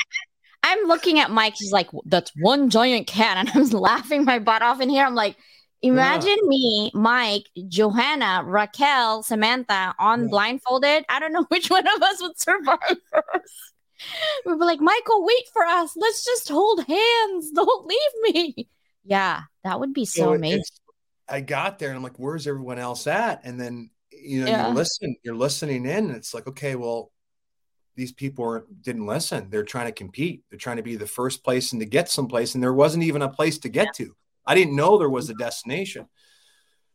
I'm looking at Mike. He's like, that's one giant cat. And I'm laughing my butt off in here. I'm like, imagine yeah. me, Mike, Johanna, Raquel, Samantha on yeah. blindfolded. I don't know *laughs* which one of us would survive *laughs* first. We'd be like, Michael, wait for us. Let's just hold hands. *laughs* Don't leave me. Yeah, that would be so, so amazing. I got there and I'm like, where's everyone else at? And then, you know, yeah. you listen, you're listening in and it's like, okay, well, these people didn't listen. They're trying to compete. They're trying to be the first place and to get someplace. And there wasn't even a place to get to. I didn't know there was a destination.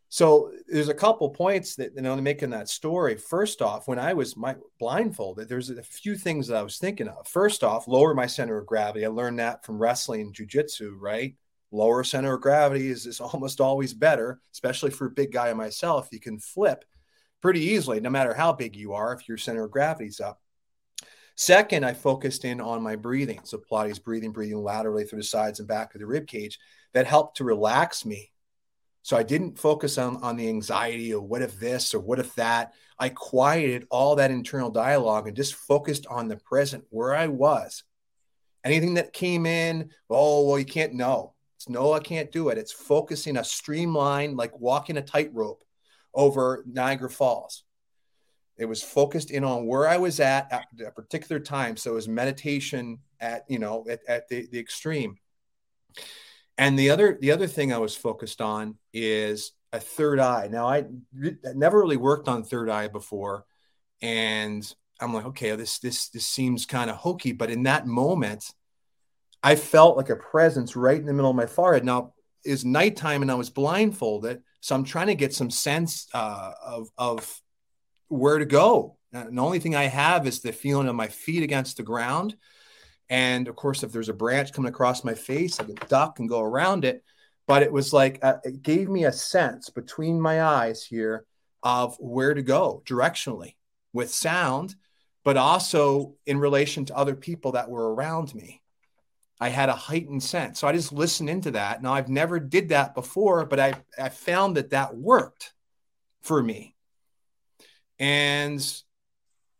So there's a couple points that you know making that story. First off, when I was my blindfolded, there's a few things that I was thinking of. First off, lower my center of gravity. I learned that from wrestling jujitsu, right? Lower center of gravity is, is almost always better, especially for a big guy like myself. You can flip pretty easily, no matter how big you are, if your center of gravity's up. Second, I focused in on my breathing. So Pilates breathing, breathing laterally through the sides and back of the rib cage. That helped to relax me. So I didn't focus on, on the anxiety or what if this or what if that. I quieted all that internal dialogue and just focused on the present where I was. Anything that came in, oh, well, you can't know. It's no, I can't do it. It's focusing a streamline, like walking a tightrope over Niagara Falls. It was focused in on where I was at at a particular time. So it was meditation at, you know, at, at the, the extreme. And the other the other thing I was focused on is a third eye. Now I never really worked on third eye before, and I'm like, okay, this this this seems kind of hokey, but in that moment, I felt like a presence right in the middle of my forehead. Now is nighttime and I was blindfolded, so I'm trying to get some sense uh, of of where to go. And the only thing I have is the feeling of my feet against the ground. And of course, if there's a branch coming across my face, I can duck and go around it. but it was like a, it gave me a sense between my eyes here of where to go directionally with sound, but also in relation to other people that were around me. I had a heightened sense. So I just listened into that. Now I've never did that before, but I, I found that that worked for me. And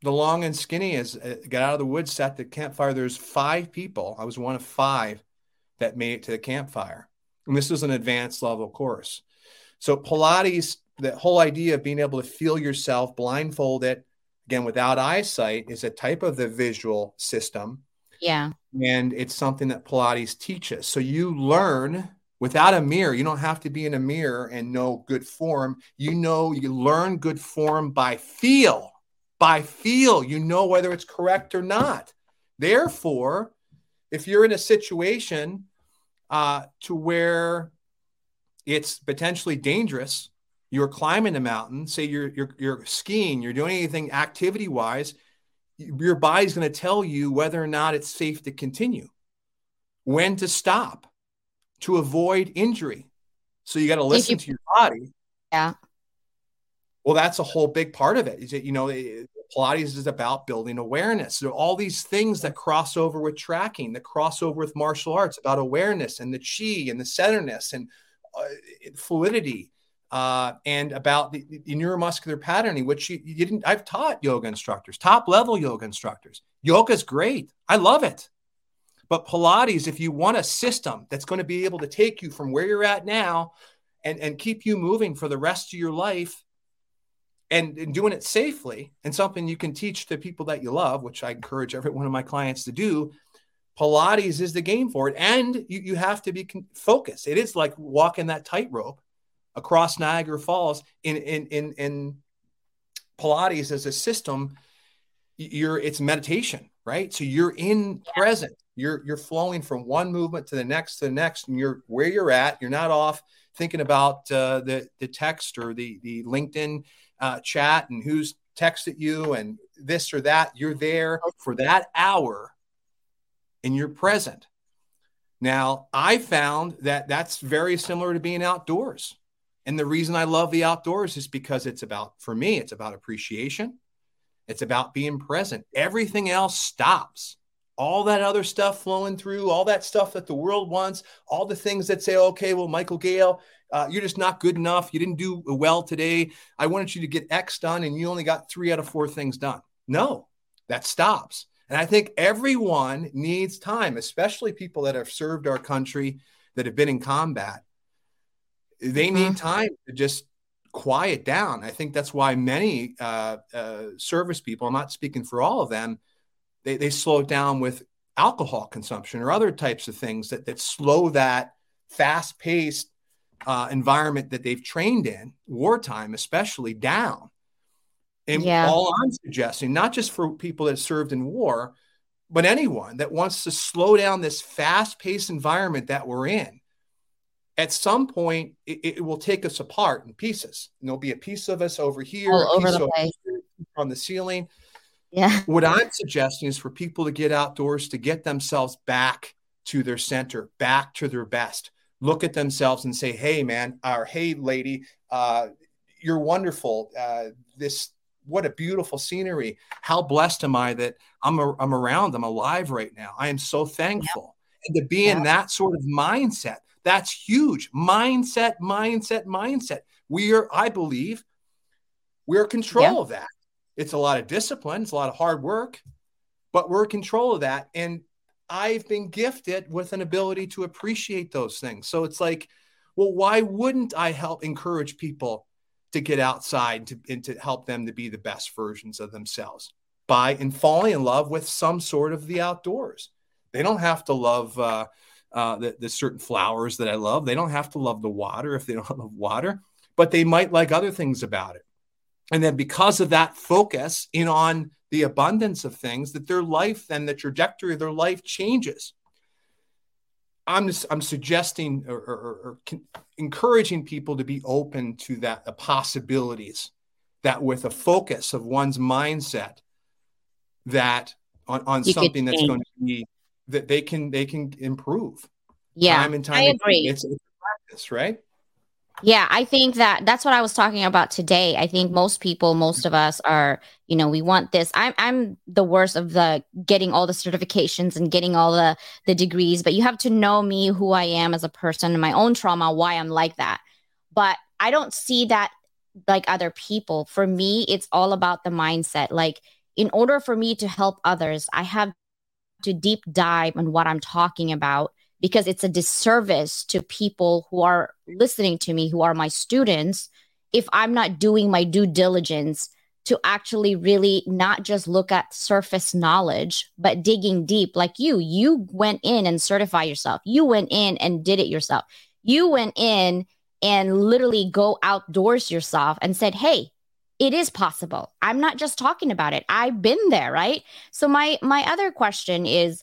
the long and skinny is uh, get out of the woods, sat the campfire. There's five people. I was one of five that made it to the campfire. And this was an advanced level course. So Pilates, the whole idea of being able to feel yourself blindfolded, again, without eyesight, is a type of the visual system. Yeah. And it's something that Pilates teaches. So you learn without a mirror. You don't have to be in a mirror and know good form. You know, you learn good form by feel. By feel, you know whether it's correct or not. Therefore, if you're in a situation uh, to where it's potentially dangerous, you're climbing a mountain, say you're you're you're skiing, you're doing anything activity wise, your body's going to tell you whether or not it's safe to continue, when to stop, to avoid injury. So you got to listen you, to your body. Yeah. Well, that's a whole big part of it. Is that you know Pilates is about building awareness. So all these things that cross over with tracking, that cross over with martial arts, about awareness and the chi and the centeredness and uh, fluidity uh, and about the, the, neuromuscular patterning, which you, you, didn't. I've taught yoga instructors, top level yoga instructors. Yoga is great. I love it. But Pilates, if you want a system that's going to be able to take you from where you're at now and, and keep you moving for the rest of your life and, and doing it safely and something you can teach to people that you love, which I encourage every one of my clients to do, Pilates is the game for it. And you, you have to be focused. It is like walking that tightrope across Niagara Falls in in in in Pilates as a system, you're it's meditation, right? So you're in present. You're you're flowing from one movement to the next to the next, and you're where you're at. You're not off thinking about uh, the the text or the the LinkedIn uh, chat and who's texted you and this or that. You're there for that hour, and you're present. Now, I found that that's very similar to being outdoors. And the reason I love the outdoors is because it's about, for me, it's about appreciation. It's about being present. Everything else stops. All that other stuff flowing through, all that stuff that the world wants, all the things that say, okay, well, Michael Gayle, uh, you're just not good enough. You didn't do well today. I wanted you to get X done and you only got three out of four things done. No, that stops. And I think everyone needs time, especially people that have served our country, that have been in combat they mm-hmm. need time to just quiet down. I think that's why many uh, uh, service people, I'm not speaking for all of them, they, they slow down with alcohol consumption or other types of things that, that slow that fast paced uh, environment that they've trained in, wartime especially, down. And yeah. all I'm suggesting, not just for people that served in war, but anyone that wants to slow down this fast paced environment that we're in at some point it, it, will take us apart in pieces. And there'll be a piece of us over here, All over the place. on the ceiling. Yeah. What I'm suggesting is for people to get outdoors to get themselves back to their center, back to their best. Look at themselves and say, "Hey, man," or "Hey, lady, uh, you're wonderful. Uh, this what a beautiful scenery. How blessed am I that I'm a, I'm around. I'm alive right now. I am so thankful." And to be in that sort of mindset, that's huge. Mindset, mindset, mindset. We are, I believe, we're control yeah. of that. It's a lot of discipline, it's a lot of hard work, but we're in control of that. And I've been gifted with an ability to appreciate those things. So it's like, well, why wouldn't I help encourage people to get outside to, and to help them to be the best versions of themselves by and falling in love with some sort of the outdoors? They don't have to love uh, uh, the, the certain flowers that I love. They don't have to love the water if they don't *laughs* love water, but they might like other things about it. And then because of that focus in on the abundance of things, that their life then the trajectory of their life changes. I'm just, I'm suggesting or, or, or encouraging people to be open to that the possibilities that with a focus of one's mindset that on, on something that's going to be that they can they can improve. Yeah, time and time. I agree. It's, it's this, right? Yeah, I think that that's what I was talking about today. I think most people, most of us are, you know, we want this. I'm I'm the worst of the getting all the certifications and getting all the the degrees, but you have to know me who I am as a person and my own trauma, why I'm like that. But I don't see that like other people. For me, it's all about the mindset. Like in order for me to help others, I have to deep dive on what I'm talking about because it's a disservice to people who are listening to me, who are my students, if I'm not doing my due diligence to actually really not just look at surface knowledge, but digging deep. Like you, you went in and certify yourself. You went in and did it yourself. You went in and literally go outdoors yourself and said, Hey, it is possible. I'm not just talking about it. I've been there, right? So my my other question is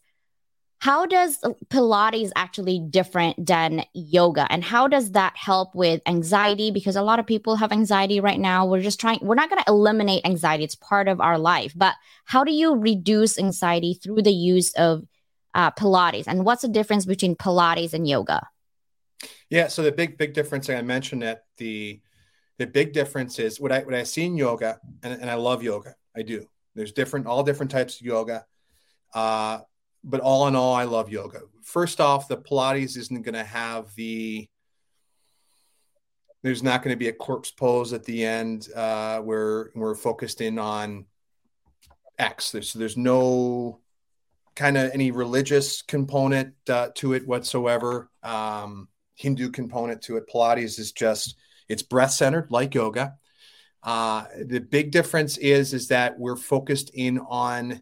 how does pilates actually different than yoga? And how does that help with anxiety? Because a lot of people have anxiety right now. We're just trying we're not going to eliminate anxiety. It's part of our life. But how do you reduce anxiety through the use of uh, pilates? And what's the difference between pilates and yoga? Yeah so the big big difference i mentioned that the the big difference is what i what i see in yoga and, and i love yoga. I do. There's different all different types of yoga. Uh, but all in all, I love yoga. First off, the Pilates isn't going to have the there's not going to be a corpse pose at the end uh, where we're focused in on X. There's there's no kind of any religious component uh, to it whatsoever. Um, Hindu component to it. Pilates is just it's breath centered like yoga. Uh, the big difference is is that we're focused in on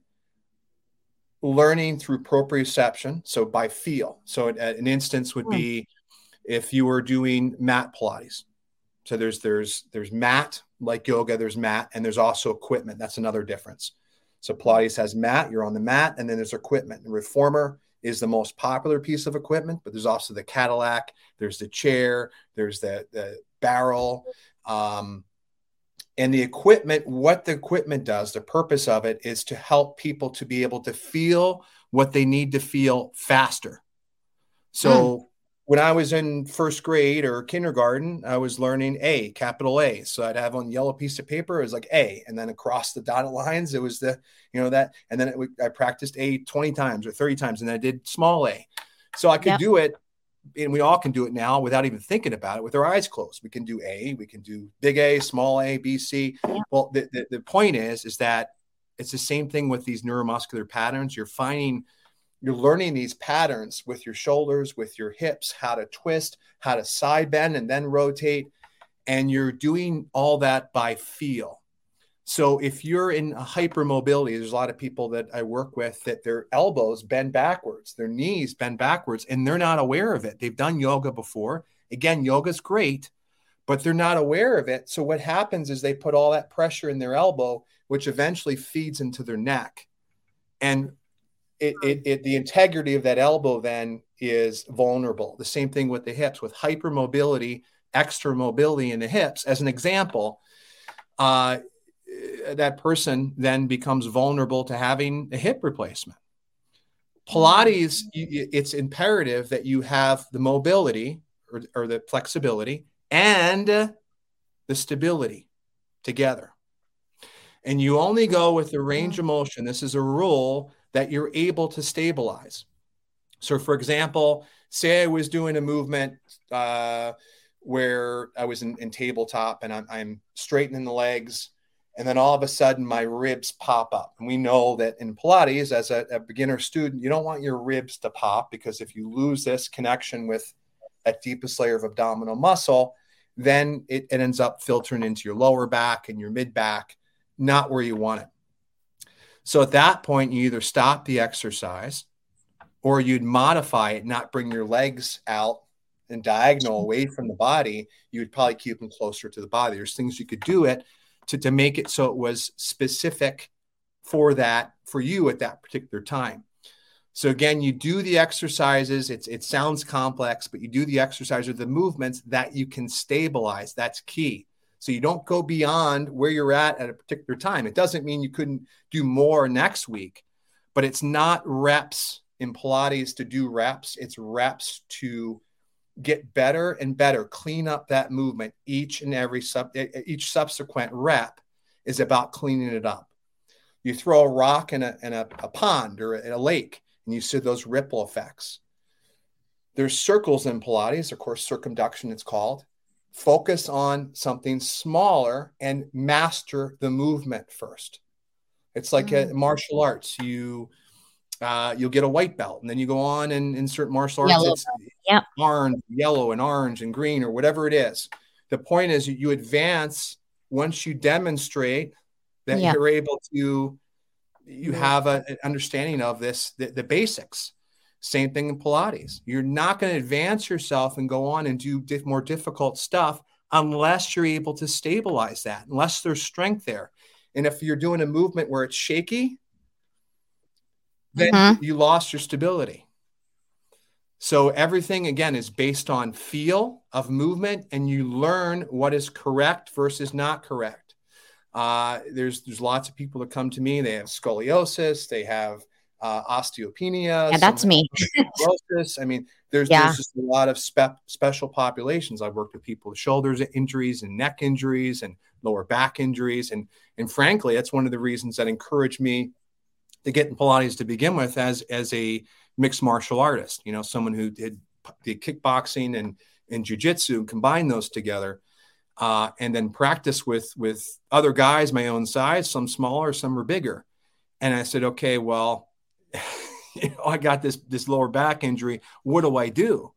learning through proprioception, so by feel. So an instance would be if you were doing mat Pilates. So there's there's there's mat like yoga, there's mat, and there's also equipment. That's another difference. So Pilates has mat, you're on the mat, and then there's equipment. And reformer is the most popular piece of equipment, but there's also the Cadillac, there's the chair, there's the the barrel. Um, and the equipment what the equipment does the purpose of it is to help people to be able to feel what they need to feel faster so mm. when i was in first grade or kindergarten i was learning a capital a so i'd have on yellow piece of paper it was like a and then across the dotted lines it was the you know that and then it, i practiced a 20 times or 30 times and then i did small a so i could yep. do it and we all can do it now without even thinking about it with our eyes closed. We can do A, we can do big A, small A, B, C. Well, the, the, the point is, is that it's the same thing with these neuromuscular patterns. You're finding, you're learning these patterns with your shoulders, with your hips, how to twist, how to side bend and then rotate. And you're doing all that by feel. So if you're in hypermobility, there's a lot of people that I work with that their elbows bend backwards, their knees bend backwards, and they're not aware of it. They've done yoga before. Again, yoga's great, but they're not aware of it. So what happens is they put all that pressure in their elbow, which eventually feeds into their neck. And it, it, it, the integrity of that elbow then is vulnerable. The same thing with the hips, with hypermobility, extra mobility in the hips. As an example, uh, Uh, that person then becomes vulnerable to having a hip replacement. Pilates, mm. it's imperative that you have the mobility or, or the flexibility and uh, the stability together. And you only go with the range mm. of motion. This is a rule that you're able to stabilize. So, for example, say I was doing a movement uh, where I was in, in tabletop and I'm, I'm straightening the legs and then all of a sudden my ribs pop up. And we know that in Pilates, as a, a, beginner student, you don't want your ribs to pop because if you lose this connection with that deepest layer of abdominal muscle, then it, it ends up filtering into your lower back and your mid back, not where you want it. So at that point, you either stop the exercise or you'd modify it, not bring your legs out and diagonal away from the body. You would probably keep them closer to the body. There's things you could do it to, to make it so it was specific for that for you at that particular time. So again, you do the exercises. It's it sounds complex, but you do the exercise or the movements that you can stabilize. That's key. So you don't go beyond where you're at at a particular time. It doesn't mean you couldn't do more next week, but it's not reps in Pilates to do reps. It's reps to get better and better, clean up that movement each and every sub each subsequent rep is about cleaning it up. You throw a rock in a, in a, a pond or a, a lake and you see those ripple effects. There's circles in Pilates, of course, circumduction it's called. Focus on something smaller and master the movement first. It's like mm-hmm. a martial arts. You uh, you'll get a white belt, and then you go on and insert martial arts, yellow. it's yep. orange, yellow, and orange and green, or whatever it is. The point is, you advance once you demonstrate that yep. you're able to. You have a, an understanding of this, the, the basics. Same thing in Pilates. You're not going to advance yourself and go on and do diff- more difficult stuff unless you're able to stabilize that, unless there's strength there. And if you're doing a movement where it's shaky, then mm-hmm. you lost your stability. So everything again is based on feel of movement, and you learn what is correct versus not correct. Uh, there's there's lots of people that come to me. They have scoliosis. They have uh, osteopenia. Yeah, that's me. *laughs* I mean, there's, yeah. there's just a lot of spe- special populations. I've worked with people with shoulders injuries and neck injuries and lower back injuries, and and frankly, that's one of the reasons that encouraged me to get in Pilates to begin with as as a mixed martial artist. You know, someone who did did kickboxing and and jujitsu, combine those together, uh, and then practice with with other guys my own size, some smaller, some were bigger. And I said, okay, well, *laughs* you know, I got this this lower back injury. What do I do?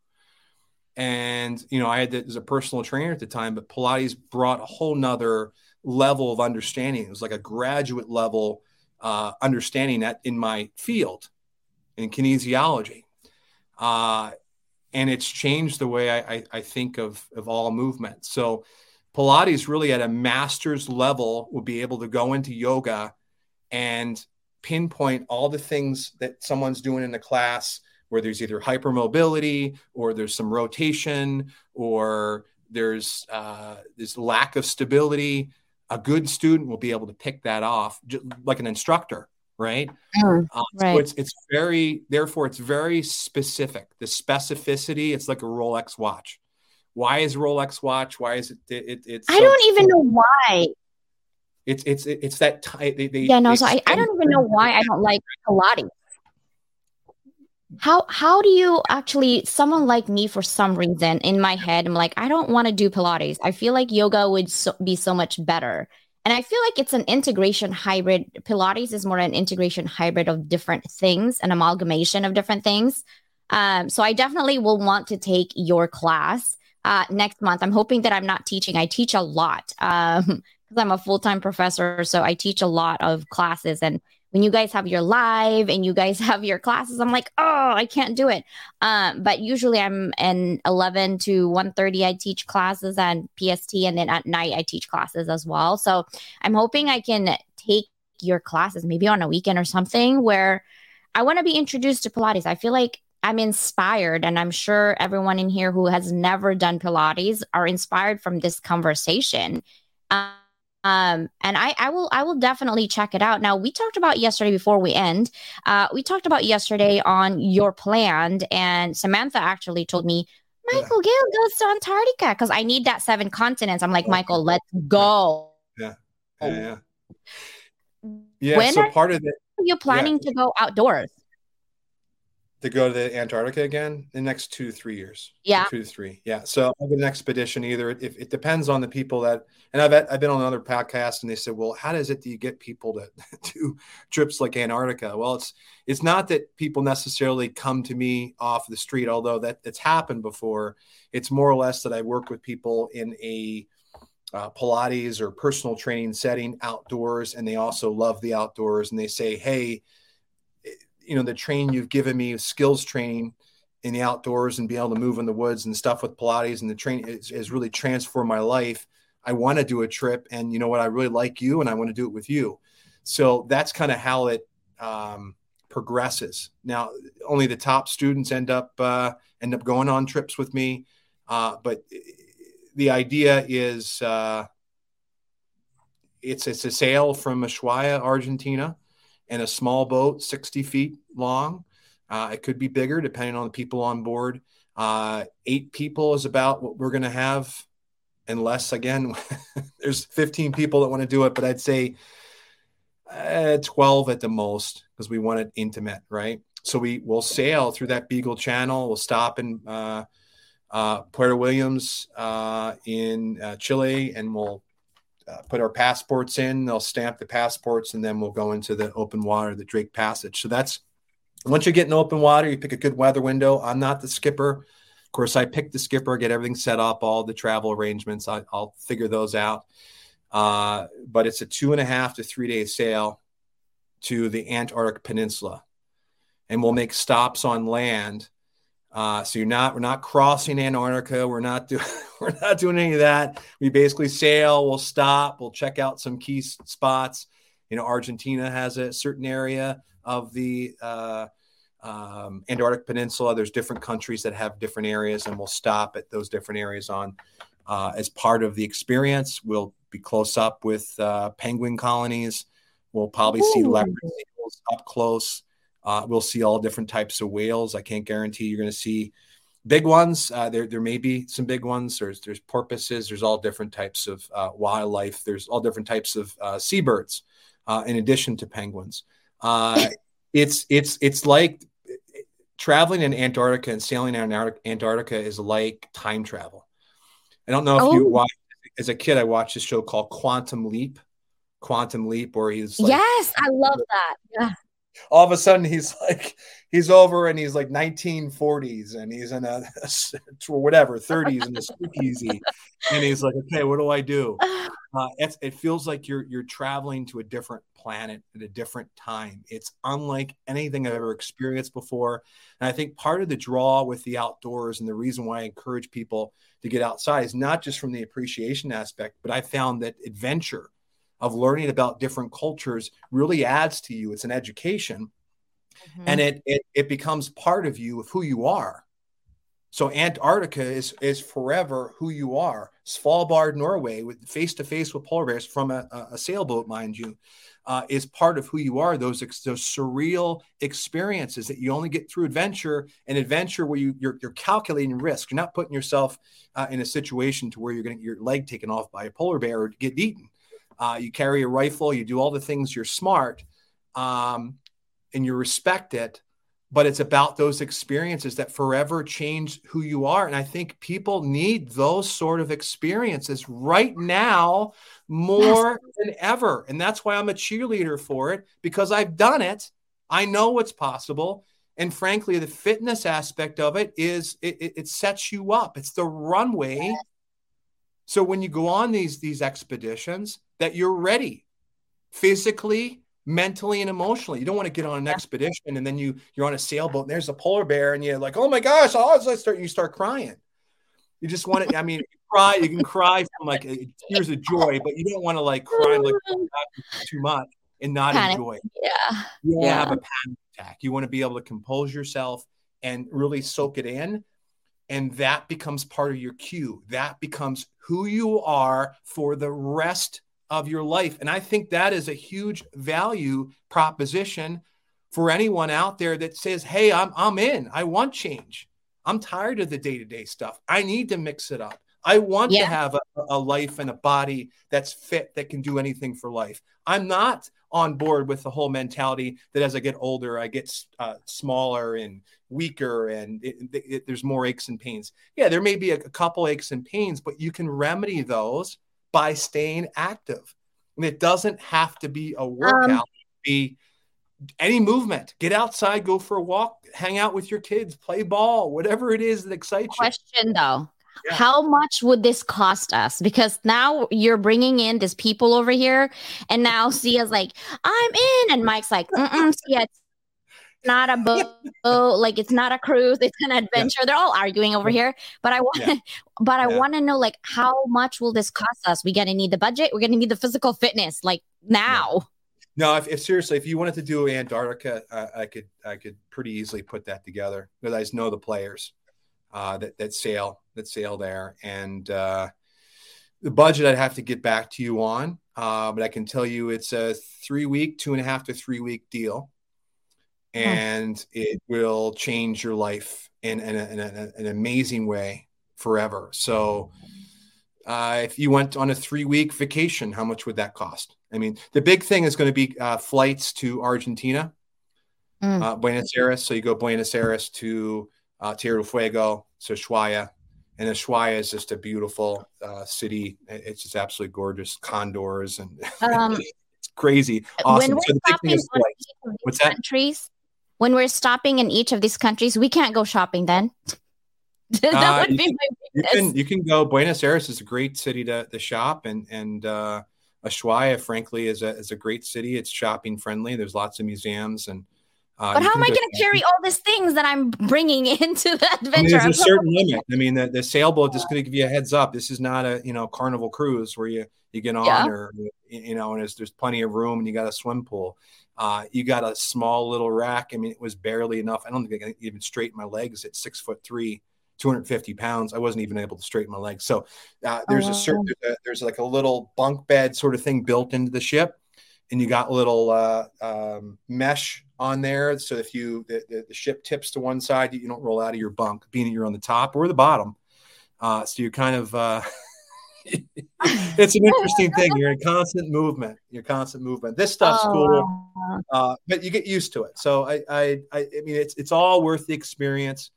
And you know, I had that as a personal trainer at the time, but Pilates brought a whole nother level of understanding. It was like a graduate level uh, understanding that in my field in kinesiology. Uh, and it's changed the way I, I, I, think of, of all movement. So Pilates really at a master's level will be able to go into yoga and pinpoint all the things that someone's doing in the class where there's either hypermobility or there's some rotation or there's uh, this lack of stability a good student will be able to pick that off like an instructor right? Mm, uh, right. so it's it's very therefore it's very specific. The specificity it's like a rolex watch. Why is rolex watch? Why is it, it, it it's i so, don't even know why. It's it's it's that type they, they, yeah no so I, I don't even know why i don't like pilates how how do you actually someone like me for some reason in my head i'm like i don't want to do pilates. I feel like yoga would so, be so much better. And i feel like it's an integration hybrid. Pilates is more an integration hybrid of different things an amalgamation of different things. Um, so i definitely will want to take your class uh, next month. I'm hoping that i'm not teaching. I teach a lot um, *laughs* because i'm a full-time professor so i teach a lot of classes and when you guys have your live and you guys *laughs* have your classes i'm like oh i can't do it. Um, but usually i'm in 11 to 1.30 i teach classes and pst and then at night i teach classes as well. So i'm hoping i can take your classes maybe on a weekend or something where i want to be introduced to pilates. I feel like i'm inspired and i'm sure everyone in here who has never done pilates are inspired from this conversation. Um, um, and I, I will I will definitely check it out. Now we talked about yesterday before we end. Uh, we talked about yesterday on your planned, and Samantha actually told me Michael yeah. Gayle goes to Antarctica because I need that seven continents. I'm like, Michael, let's go. Yeah. Yeah. Yeah. yeah when so part of it. Are you planning yeah. to go outdoors? To go to the Antarctica again in the next two to three years. Yeah, two to three. Yeah. So an expedition either. If it depends on the people that, and I've I've been on another podcast and they said, well, how does it do you get people to *laughs* do trips like Antarctica? Well, it's it's not that people necessarily come to me off the street, although that it's happened before. It's more or less that I work with people in a uh, Pilates or personal training setting outdoors, and they also love the outdoors, and they say, hey you know the training you've given me skills training in the outdoors and be able to move in the woods and stuff with pilates and the training has really transformed my life. I want to do a trip and you know what i really like you and i want to do it with you. So that's kind of how it um, progresses. Now only the top students end up uh, end up going on trips with me uh, but the idea is uh, it's it's a sail from Ushuaia, Argentina, and a small boat, 60 feet long. Uh, it could be bigger depending on the people on board. Uh, eight people is about what we're going to have, unless again, *laughs* there's 15 people that want to do it. But I'd say uh, 12 at the most because we want it intimate, right? So we will sail through that Beagle Channel. We'll stop in uh, uh, Puerto Williams uh, in uh, Chile, and we'll uh, put our passports in. They'll stamp the passports, and then we'll go into the open water, the Drake Passage. So that's once you get in open water, you pick a good weather window. I'm not the skipper. Of course, I pick the skipper, get everything set up, all the travel arrangements. I, will figure those out. Uh, but it's a two and a half to three day sail to the Antarctic Peninsula, and we'll make stops on land. Uh, so you're not we're not crossing Antarctica. We're not doing *laughs* we're not doing any of that. We basically sail. We'll stop. We'll check out some key spots. You know, Argentina has a certain area of the uh, um, Antarctic Peninsula. There's different countries that have different areas, and we'll stop at those different areas on uh, as part of the experience. We'll be close up with uh, penguin colonies. We'll probably Ooh. see leopard seals up close. Uh, we'll see all different types of whales. I can't guarantee you're going to see big ones. Uh, there, there may be some big ones. There's, there's porpoises. There's all different types of uh, wildlife. There's all different types of uh, seabirds, uh, in addition to penguins. Uh, *laughs* it's, it's, it's like traveling in Antarctica and sailing in Antarctica is like time travel. I don't know if oh. you watched as a kid. I watched a show called Quantum Leap. Quantum Leap, where he's like, yes, I love that. Yeah. All of a sudden, he's *laughs* like, he's over and he's like 1940s and he's in a, *laughs* whatever 30s in a speakeasy, and he's like, okay, what do I do? *sighs* Uh, it, it feels like you're you're traveling to a different planet at a different time. It's unlike anything I've ever experienced before, and I think part of the draw with the outdoors and the reason why I encourage people to get outside is not just from the appreciation aspect, but I found that adventure of learning about different cultures really adds to you. It's an education. Mm-hmm. And it, it it becomes part of you of who you are. So Antarctica is is forever who you are. Svalbard, Norway, with face to face with polar bears from a, a sailboat, mind you, uh, is part of who you are. Those those surreal experiences that you only get through adventure, and adventure where you you're, you're calculating risk. You're not putting yourself uh, in a situation to where you're going to get your leg taken off by a polar bear or get eaten. Uh, you carry a rifle, you do all the things, you're smart, um, and you respect it. But it's about those experiences that forever change who you are. And I think people need those sort of experiences right now more yes. than ever. And that's why I'm a cheerleader for it because I've done it. I know what's possible. And frankly, the fitness aspect of it is it, it, it sets you up. It's the runway so when you go on these these expeditions, that you're ready physically, mentally, and emotionally. You don't want to get on an expedition and then you you're on a sailboat and there's a polar bear and you're like, oh my gosh, all I start you start crying. You just want to. I mean, cry. You can cry from like uh, tears of joy, but you don't want to like cry like *laughs* too much and not panic. enjoy. Yeah, you want yeah. have a panic attack. You want to be able to compose yourself and really soak it in and that becomes part of your cue. That becomes who you are for the rest of your life. And I think that is a huge value proposition for anyone out there that says, Hey, I'm, I'm in. I want change. I'm tired of the day to day stuff. I need to mix it up. I want yeah. to have a, a, life and a body that's fit that can do anything for life. I'm not on board with the whole mentality that as I get older, I get uh, smaller and weaker and it, it, it, there's more aches and pains. Yeah, there may be a, a couple aches and pains, but you can remedy those by staying active. And it doesn't have to be a workout, um, be any movement. Get outside, go for a walk, hang out with your kids, play ball, whatever it is that excites question, you. Question though, yeah. How much would this cost us? Because now you're bringing in these people over here, and now Sia's like, "I'm in," and Mike's like, "Mm, Sia, it's not a boat, *laughs* like it's not a cruise, it's an adventure." Yeah. They're all arguing over here, but I want, yeah. but I want to know, like, how much will this cost us? We gonna need the budget. We're gonna need the physical fitness, like now. No, if, if, seriously, if you wanted to do Antarctica, uh, I could I could pretty easily put that together because I just know the players uh, that that sail that sail there, and uh, the budget I'd have to get back to you on, uh, but I can tell you it's a three week, two and a half to three week deal. and it will change your life in, in, a, in a, an amazing way forever. So, uh, if you went on a three week vacation, how much would that cost? I mean, the big thing is going to be uh, flights to Argentina, mm. uh, Buenos Aires. So you go Buenos Aires to uh, Tierra del Fuego, so Ushuaia. And Ushuaia is just a beautiful uh, city. It's just absolutely gorgeous. Condors and um, *laughs* it's crazy. Awesome. So What's that? Countries, when we're stopping in each of these countries, we can't go shopping then. *laughs* that uh, would be can, my you can you can go. Buenos Aires is a great city to, to shop, and and uh, Ushuaia, frankly, is a is a great city. It's shopping friendly. There's lots of museums and. Uh, but how am I going to carry all these things that I'm bringing *laughs* into the adventure? I mean, there's a certain limit. I mean, the, the sailboat is going to give you a heads up. This is not a you know carnival cruise where you you get on yeah. or you know, and there's there's plenty of room and you got a swim pool. Uh, you got a small little rack. I mean, it was barely enough. I don't think I can even straighten my legs at six foot three 250 pounds. I wasn't even able to straighten my legs. So uh, there's oh, a certain there's, a, there's, like a little bunk bed sort of thing built into the ship, and you got little uh, um, mesh on there. So if you the, the, the, ship tips to one side, you don't roll out of your bunk, being that you're on the top or the bottom. Uh, so you're kind of uh, *laughs* it's an interesting thing. You're in constant movement. You're constant movement. This stuff's oh. cool, uh, but you get used to it. So I, I, I, mean, it's it's all worth the experience.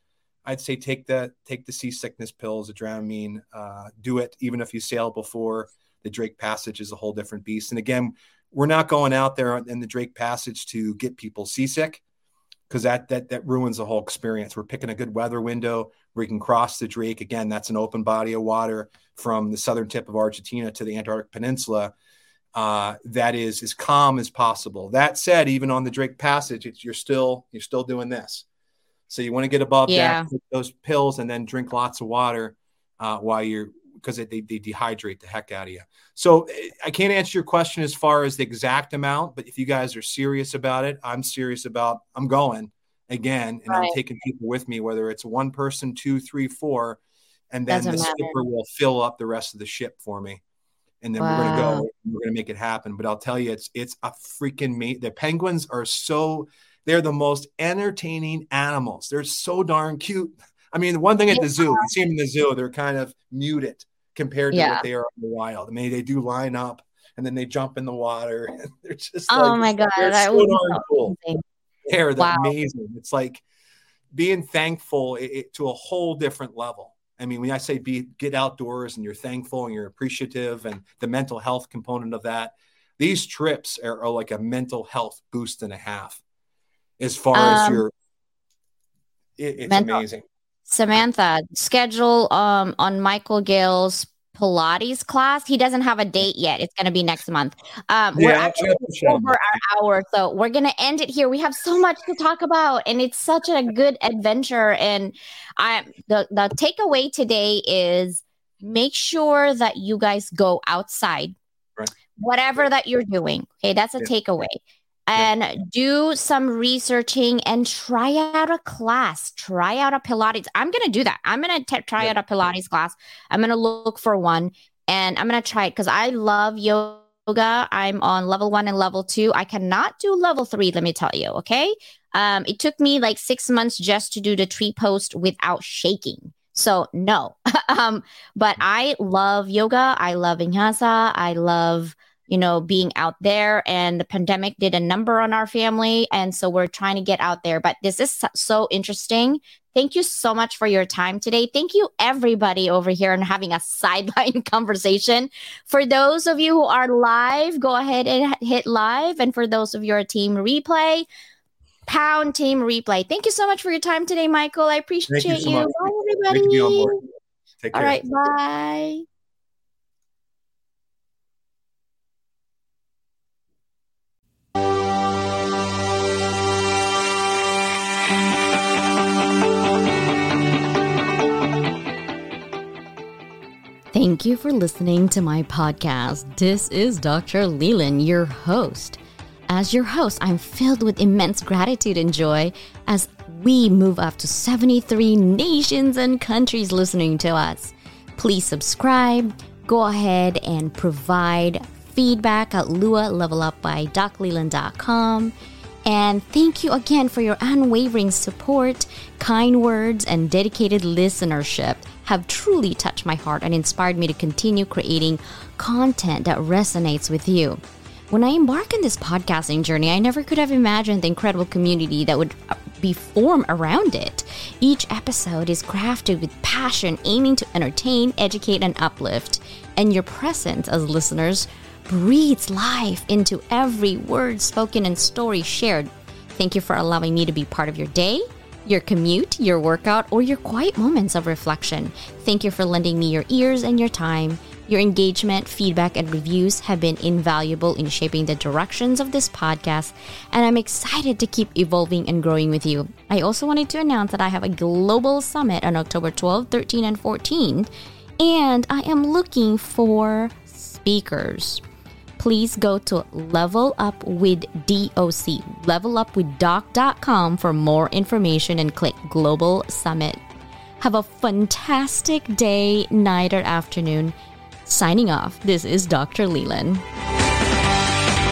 I'd say take the take the seasickness pills, the Dramamine. Uh, do it even if you sail before. The Drake Passage is a whole different beast. And again, we're not going out there in the Drake Passage to get people seasick because that that that ruins the whole experience. We're picking a good weather window where you can cross the Drake. Again, that's an open body of water from the southern tip of Argentina to the Antarctic Peninsula. Uh, that is as calm as possible. That said, even on the Drake Passage, you're still you're still doing this. So you want to get above yeah. that, those pills, and then drink lots of water uh, while you're because they, they dehydrate the heck out of you. So eh, I can't answer your question as far as the exact amount, but if you guys are serious about it, I'm serious about I'm going again, and right. I'm taking people with me, whether it's one person, two, three, four, and then Doesn't the matter. skipper will fill up the rest of the ship for me. And then wow. we're gonna go. We're gonna make it happen. But I'll tell you, it's it's a freaking me. The penguins are so they're the most entertaining animals. They're so darn cute. I mean, the one thing at the zoo, you see them in the zoo, they're kind of muted compared to yeah. what they are in the wild. I mean, they do line up and then they jump in the water. *laughs* And they're just oh like, my god, they're so cool. They're wow. amazing. It's like being thankful it, it, to a whole different level. I mean, when I say be get outdoors and you're thankful and you're appreciative and the mental health component of that, these trips are, are like a mental health boost and a half as far um, as your it, it's mental. amazing samantha schedule um on michael gayle's pilates class. He doesn't have a date yet. It's going to be next month. Um yeah, we're actually over our hour so we're going to end it here. We have so much to talk about and it's such a good adventure and i the the takeaway today is make sure that you guys go outside. Right. whatever that you're doing okay? That's a yeah. takeaway and yeah. do some researching and try out a class, try out a Pilates. I'm going to do that. I'm going to try yeah. out a Pilates class. I'm going to look for one and I'm going to try it because I love yoga. I'm on level one and level two. I cannot do level three, let me tell you. Okay. Um, it took me like six months just to do the tree pose without shaking. So, no. *laughs* um, but I love yoga. I love vinyasa. I love you know, being out there. And the pandemic did a number on our family. And so we're trying to get out there. But this is so interesting. Thank you so much for your time today. Thank you, everybody over here, and having a *laughs* sideline conversation. For those of you who are live, go ahead and hit live. And for those of your team replay, pound team replay. Thank you so much for your time today, Michael. I appreciate you. So you. Bye, everybody. All right. Bye. Thank you for listening to my podcast. This is Dr. Leland, your host. As your host, I'm filled with immense gratitude and joy as we move up to 73 nations and countries listening to us. Please subscribe, go ahead and provide feedback at lualevelupbydocleland.com And thank you again for your unwavering support, kind words, and dedicated listenership have truly touched my heart and inspired me to continue creating content that resonates with you. When I embark on this podcasting journey, I never could have imagined the incredible community that would uh, be formed around it. Each episode is crafted with passion, aiming to entertain, educate, and uplift. And your presence as listeners breathes life into every word spoken and story shared. Thank you for allowing me to be part of your day, your commute, your workout, or your quiet moments of reflection. Thank you for lending me your ears and your time. Your engagement, feedback, and reviews have been invaluable in shaping the directions of this podcast, and I'm excited to keep evolving and growing with you. I also wanted to announce that I have a global summit on October 12, 13, and 14, and I am looking for speakers. Please go to Level Up with DOC, level up with levelupwithdoc.com for more information and click Global Summit. Have a fantastic day, night, or afternoon. Signing off, this is Dr. Leland.